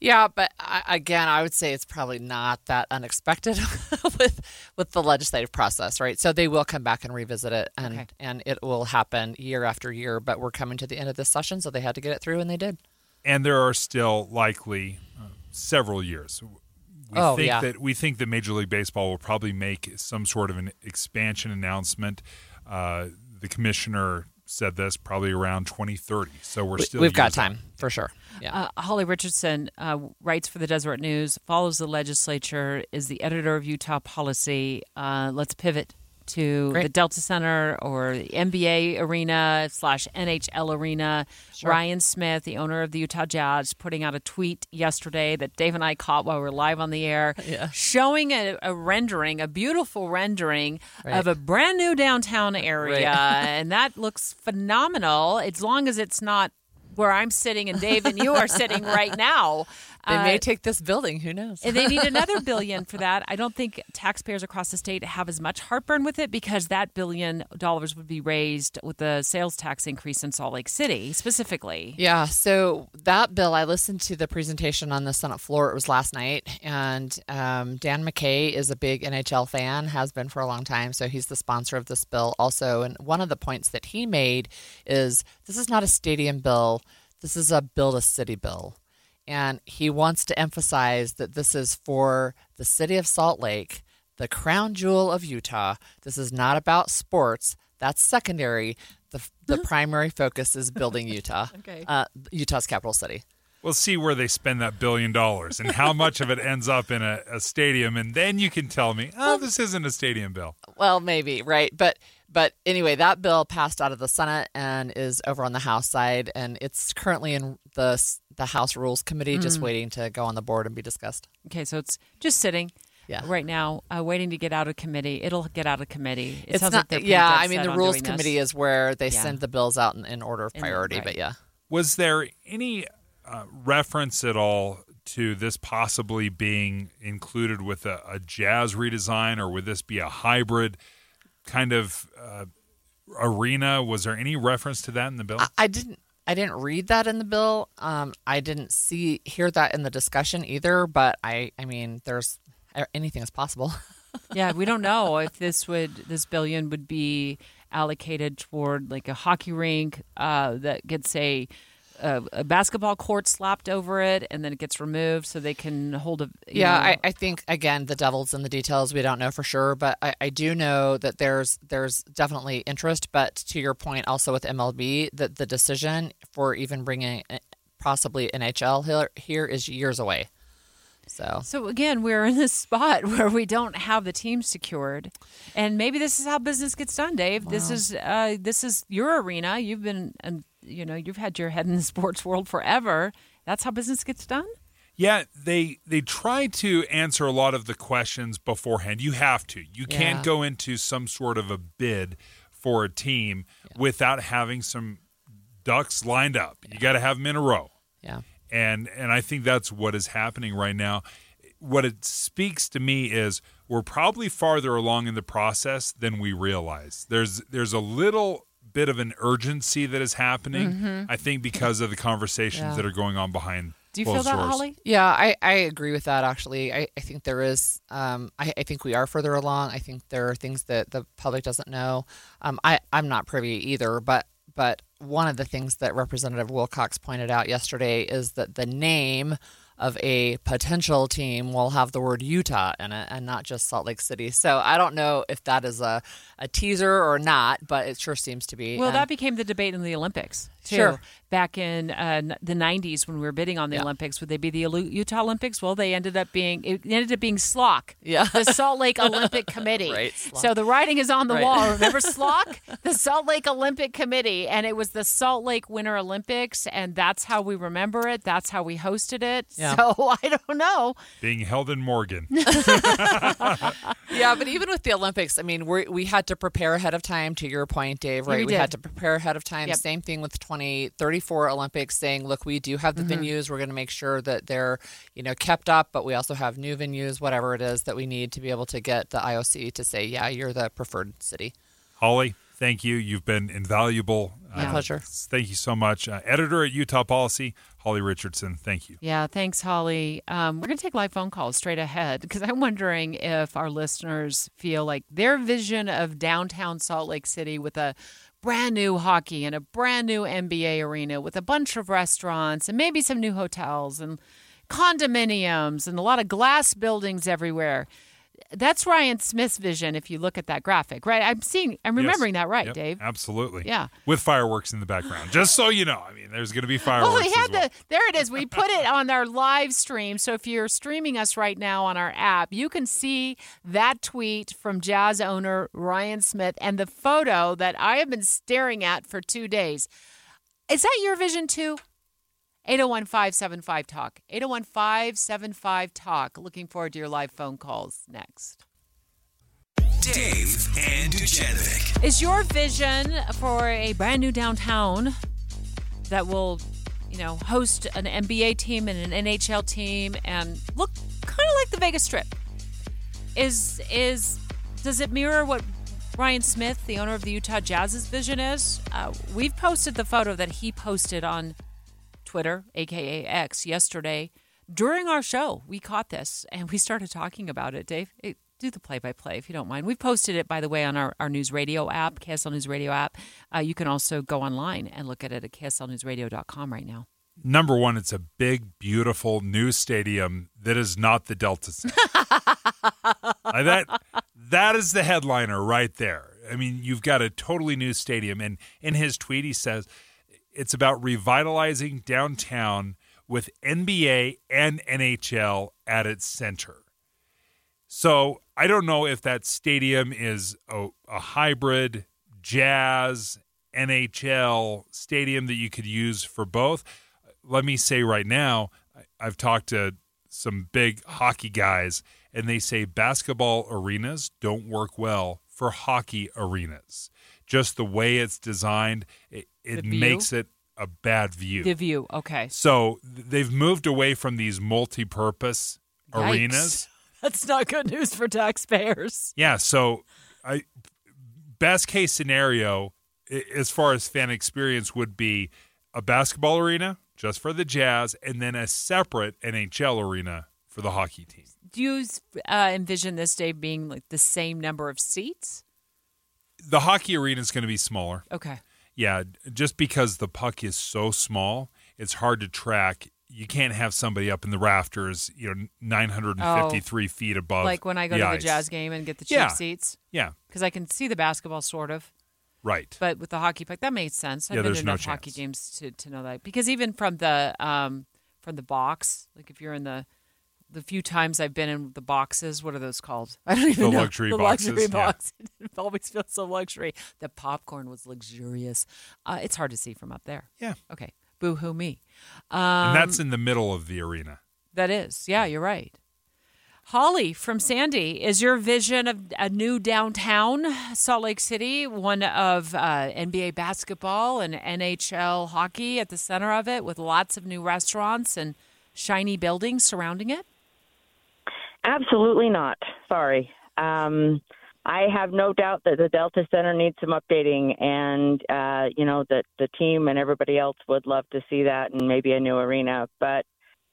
Yeah, but I, again, I would say it's probably not that unexpected with with the legislative process, right? So they will come back and revisit it, and Okay. and it will happen year after year. But we're coming to the end of this session, so they had to get it through, and they did. and there are still likely uh, several years. We Oh, think yeah. that we think that Major League Baseball will probably make some sort of an expansion announcement. Uh, the commissioner said this probably around 2030. So we're still we've got time out. for sure. Yeah. Uh, Holly Richardson uh, writes for the Deseret News, follows the legislature, is the editor of Utah Policy. Uh, let's pivot to Great. the Delta Center or the NBA arena slash NHL arena. Sure. Ryan Smith, the owner of the Utah Jazz, putting out a tweet yesterday that Dave and I caught while we were live on the air, Yeah. showing a, a rendering, a beautiful rendering Right. of a brand new downtown area, Right. and that looks phenomenal. As long as it's not where I'm sitting and Dave and you are sitting right now. They may Uh, take this building. Who knows? and they need another billion for that. I don't think taxpayers across the state have as much heartburn with it because that billion dollars would be raised with the sales tax increase in Salt Lake City specifically. Yeah, so that bill, I listened to the presentation on the Senate floor. It was last night, and um, Dan McCay is a big NHL fan, has been for a long time. So he's the sponsor of this bill also. And one of the points that he made is this is not a stadium bill, this is a build a city bill. And he wants to emphasize that this is for the city of Salt Lake, the crown jewel of Utah. This is not about sports. That's secondary. The, the primary focus is building Utah, Okay. uh, Utah's capital city. We'll see where they spend that billion dollars and how much of it ends up in a, a stadium, and then you can tell me, oh, this isn't a stadium bill. Well, maybe right, but but anyway, that bill passed out of the Senate and is over on the House side, and it's currently in the the House Rules Committee, just Mm. waiting to go on the board and be discussed. Okay, so it's just sitting Yeah. right now, uh, waiting to get out of committee. It'll get out of committee. It it's not. like yeah, I mean, the Rules doing this. Committee is where they Yeah. send the bills out in, in order of In- priority. right. But yeah, Was there any uh, reference at all to this possibly being included with a, a jazz redesign, or would this be a hybrid kind of uh, arena? Was there any reference to that in the bill? I, I didn't. I didn't read that in the bill. Um, I didn't see hear that in the discussion either. But I, I mean, there's anything is possible. yeah, we don't know if this would this billion would be allocated toward like a hockey rink uh, that gets a, a a basketball court slapped over it, and then it gets removed so they can hold a. Yeah, know- I, I think again the devil's in the details. We don't know for sure, but I, I do know that there's there's definitely interest. But to your point, also with MLB, that the decision for even bringing uh, possibly NHL here, here is years away. So So again, we're in this spot where we don't have the team secured, and maybe this is how business gets done, Dave. This is uh, this is your arena. You've been, and you know, you've had your head in the sports world forever. That's how business gets done. Yeah, they they try to answer a lot of the questions beforehand. You have to. You can't go into some sort of a bid for a team without having some ducks lined up. You got to have them in a row. Yeah. And and I think that's what is happening right now. What it speaks to me is we're probably farther along in the process than we realize. There's there's a little bit of an urgency that is happening. Mhm. I think because of the conversations Yeah. that are going on behind Do you feel closed that, doors. Holly? Yeah, I, I agree with that actually. I, I think there is um I, I think we are further along. I think there are things that the public doesn't know. Um I, I'm not privy either, but but one of the things that Representative Wilcox pointed out yesterday is that the name of a potential team will have the word Utah in it and not just Salt Lake City. So I don't know if that is a, a teaser or not, but it sure seems to be. Well, And- that became the debate in the Olympics too. Sure. Back in uh, the '90s, when we were bidding on the Olympics, would they be the Utah Olympics? Well, they ended up being it ended up being SLOC, Yeah. the Salt Lake Olympic Committee. Right, So the writing is on the Right. wall. Remember SLOC, the Salt Lake Olympic Committee, and it was the Salt Lake Winter Olympics, and that's how we remember it. That's how we hosted it. Yeah. So I don't know. Being held in Morgan. yeah, but even with the Olympics, I mean, we we had to prepare ahead of time. To your point, Dave, right? we we had to prepare ahead of time. Yep. Same thing with 2034 Olympics, saying, "Look, we do have the Mhm. venues. We're going to make sure that they're, you know, kept up, but we also have new venues, whatever it is that we need to be able to get the IOC to say, yeah, you're the preferred city." Holly, thank you. You've been invaluable. Uh, My pleasure. Thank you so much. Uh, editor at Utah Policy, Holly Richardson. Thank you. Yeah, thanks, Holly. Um, we're going to take live phone calls straight ahead because I'm wondering if our listeners feel like their vision of downtown Salt Lake City with a brand new hockey and a brand new NBA arena with a bunch of restaurants and maybe some new hotels and condominiums and a lot of glass buildings everywhere. That's Ryan Smith's vision if you look at that graphic, right? I'm seeing, I'm Yes. remembering that right, Yep, Dave. Absolutely. Yeah. With fireworks in the background. Just so you know. I mean, there's going to be fireworks. Well, we had well. the there it is. We put it on our live stream. So if you're streaming us right now on our app, you can see that tweet from Jazz owner Ryan Smith and the photo that I have been staring at for two days. Is that your vision too? 801 575 Talk. 801 575 Talk. Looking forward to your live phone calls next. Dave and Dujanovic. Is your vision for a brand new downtown that will, you know, host an NBA team and an NHL team and look kind of like the Vegas Strip? Is is does it mirror what Ryan Smith, the owner of the Utah Jazz's vision is? Uh, we've posted the photo that he posted on Twitter, aka X, yesterday during our show. We caught this and we started talking about it. Dave, it, do the play by play if you don't mind. We've posted it, by the way, on our, our news radio app, KSL News Radio app. Uh, you can also go online and look at it at kslnewsradio.com right now. Number one, it's a big, beautiful new stadium that is not the Delta Center. Uh, that that is the headliner right there. I mean, you've got a totally new stadium, and in his tweet, he says it's about revitalizing downtown with NBA and NHL at its center. So I don't know if that stadium is a, a hybrid jazz NHL stadium that you could use for both. Let me say right now, I've talked to some big hockey guys, and they say basketball arenas don't work well for hockey arenas. Just the way it's designed, it, it makes it a bad view. The view, okay. So they've moved away from these multi-purpose Yikes. arenas. That's not good news for taxpayers. Yeah, so I best case scenario as far as fan experience would be a basketball arena just for the Jazz and then a separate NHL arena for the hockey team. Do you uh, envision this day being like the same number of seats? The hockey arena is going to be smaller. Okay. Yeah, just because the puck is so small, it's hard to track. You can't have somebody up in the rafters, you know, 953 feet above. like when I go the to ice. the jazz game and get the cheap Yeah. seats. Yeah. Because I can see the basketball sort of. Right. But with the hockey puck, that made sense. I've Yeah, been there's to no enough hockey games to, to know that. Because even from the um from the box, like if you're in the the few times I've been in the boxes, what are those called? I don't even The know. luxury the boxes, luxury yeah. box. it always feels so luxury. The popcorn was luxurious. Uh, it's hard to see from up there. Yeah. Okay. Boo hoo me. Um, and that's in the middle of the arena. that is. Yeah, you're right. Holly from Sandy, is your vision of a new downtown Salt Lake City one of uh, NBA basketball and NHL hockey at the center of it with lots of new restaurants and shiny buildings surrounding it? Absolutely not. Sorry. Um, I have no doubt that the Delta Center needs some updating, and uh, you know that the team and everybody else would love to see that, and maybe a new arena. But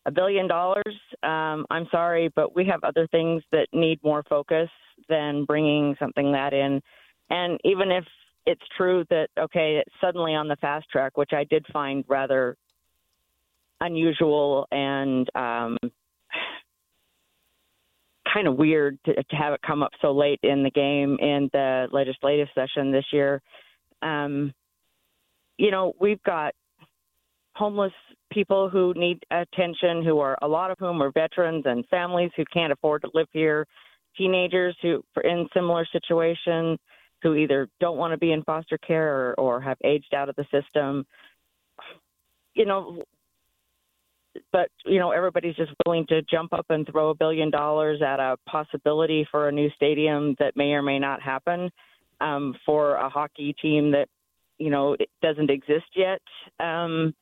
a billion dollars, um, I'm sorry, but we have other things that need more focus than bringing something that in. And even if it's true that okay, it's suddenly on the fast track, which I did find rather unusual and um, kind of weird to, to have it come up so late in the game in the legislative session this year. Um, you know, we've got homeless people who need attention, who are a lot of whom are veterans and families who can't afford to live here, teenagers who are in similar situation who either don't want to be in foster care or, or have aged out of the system. You know, but you know everybody's just willing to jump up and throw a billion dollars at a possibility for a new stadium that may or may not happen um, for a hockey team that you know doesn't exist yet. Um,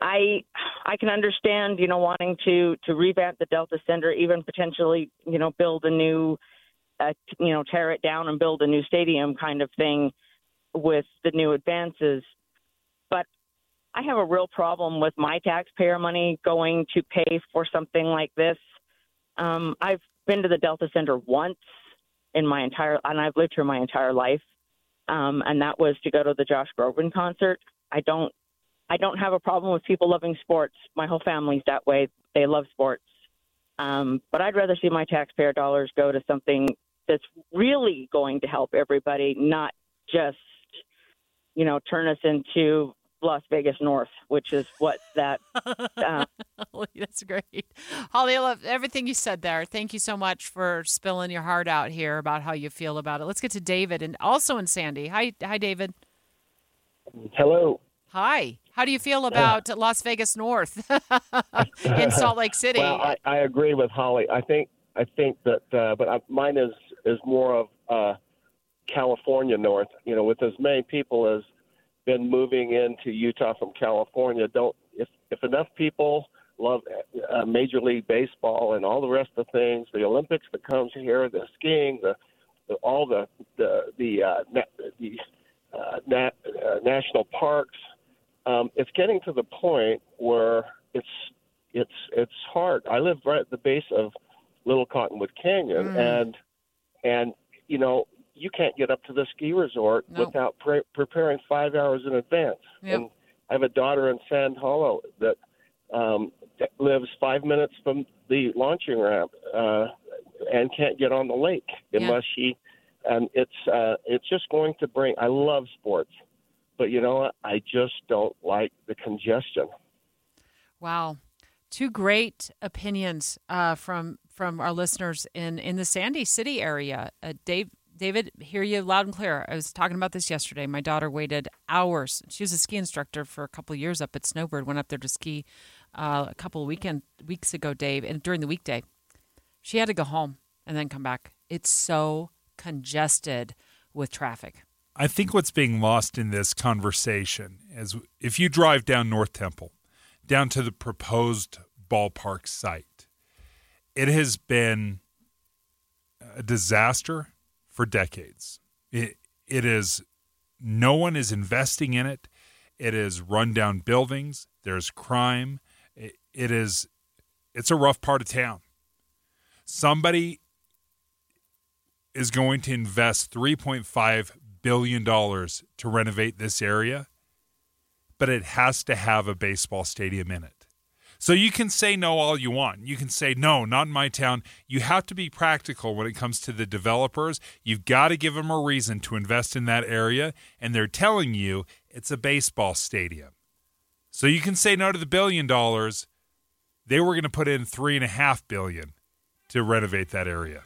I I can understand you know wanting to to revamp the Delta Center, even potentially you know build a new, uh, you know tear it down and build a new stadium kind of thing with the new advances. I have a real problem with my taxpayer money going to pay for something like this. Um, I've been to the Delta Center once in my entire, and I've lived here my entire life, um, and that was to go to the Josh Groban concert. I don't, I don't have a problem with people loving sports. My whole family's that way. They love sports, um, but I'd rather see my taxpayer dollars go to something that's really going to help everybody, not just, you know, turn us into Las Vegas North, which is what that. Uh, That's great. Holly, I love everything you said there. Thank you so much for spilling your heart out here about how you feel about it. Let's get to David and also in Sandy. Hi, hi, David. Hello. Hi. How do you feel about Las Vegas North in Salt Lake City? Well, I, I agree with Holly. I think I think that, uh, but I, mine is is more of uh, California North. You know, with as many people as been moving into Utah from California, don't if if enough people love uh, Major League Baseball and all the rest of the things, the Olympics that comes here, the skiing, the, the all the the the uh, na- the uh, na- uh, national parks. Um, it's getting to the point where it's it's it's hard. I live right at the base of Little Cottonwood Canyon, Mm. and and you know you can't get up to the ski resort Nope. without pre- preparing five hours in advance. Yep. And I have a daughter in Sand Hollow that um, that lives five minutes from the launching ramp uh, and can't get on the lake unless she. And it's uh, it's just going to bring. I love sports, but you know what? I just don't like the congestion. Wow, two great opinions uh, from from our listeners in in the Sandy City area. Uh, Dave, David, hear you loud and clear. I was talking about this yesterday. My daughter waited hours. She was a ski instructor for a couple years up at Snowbird. Went up there to ski uh, a couple weekend weeks ago, Dave, and during the weekday, she had to go home and then come back. It's so congested with traffic. I think what's being lost in this conversation is if you drive down North Temple, down to the proposed ballpark site, it has been a disaster for decades. It, it is, no one is investing in it. It is run down buildings. There's crime. It, it is, it's a rough part of town. Somebody is going to invest $3.5 billion to renovate this area, but it has to have a baseball stadium in it. So you can say no all you want. You can say no, not in my town. You have to be practical when it comes to the developers. You've got to give them a reason to invest in that area, and they're telling you it's a baseball stadium. So you can say no to the billion dollars. They were going to put in three and a half billion to renovate that area.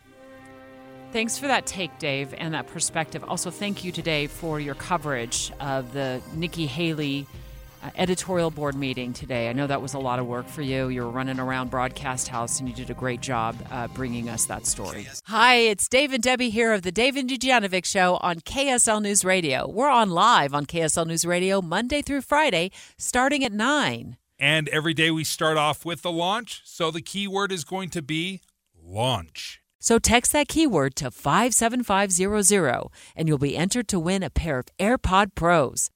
Thanks for that take, Dave, and that perspective. Also, thank you today for your coverage of the Nikki Haley editorial board meeting today. I know that was a lot of work for you. You were running around Broadcast House, and you did a great job uh, bringing us that story. Hi, it's Dave and Debbie here of the Dave and Dujanovic Show on KSL News Radio. We're on live on KSL News Radio Monday through Friday, starting at 9. And every day we start off with the launch. So the keyword is going to be launch. So text that keyword to 57500 and you'll be entered to win a pair of AirPod Pros.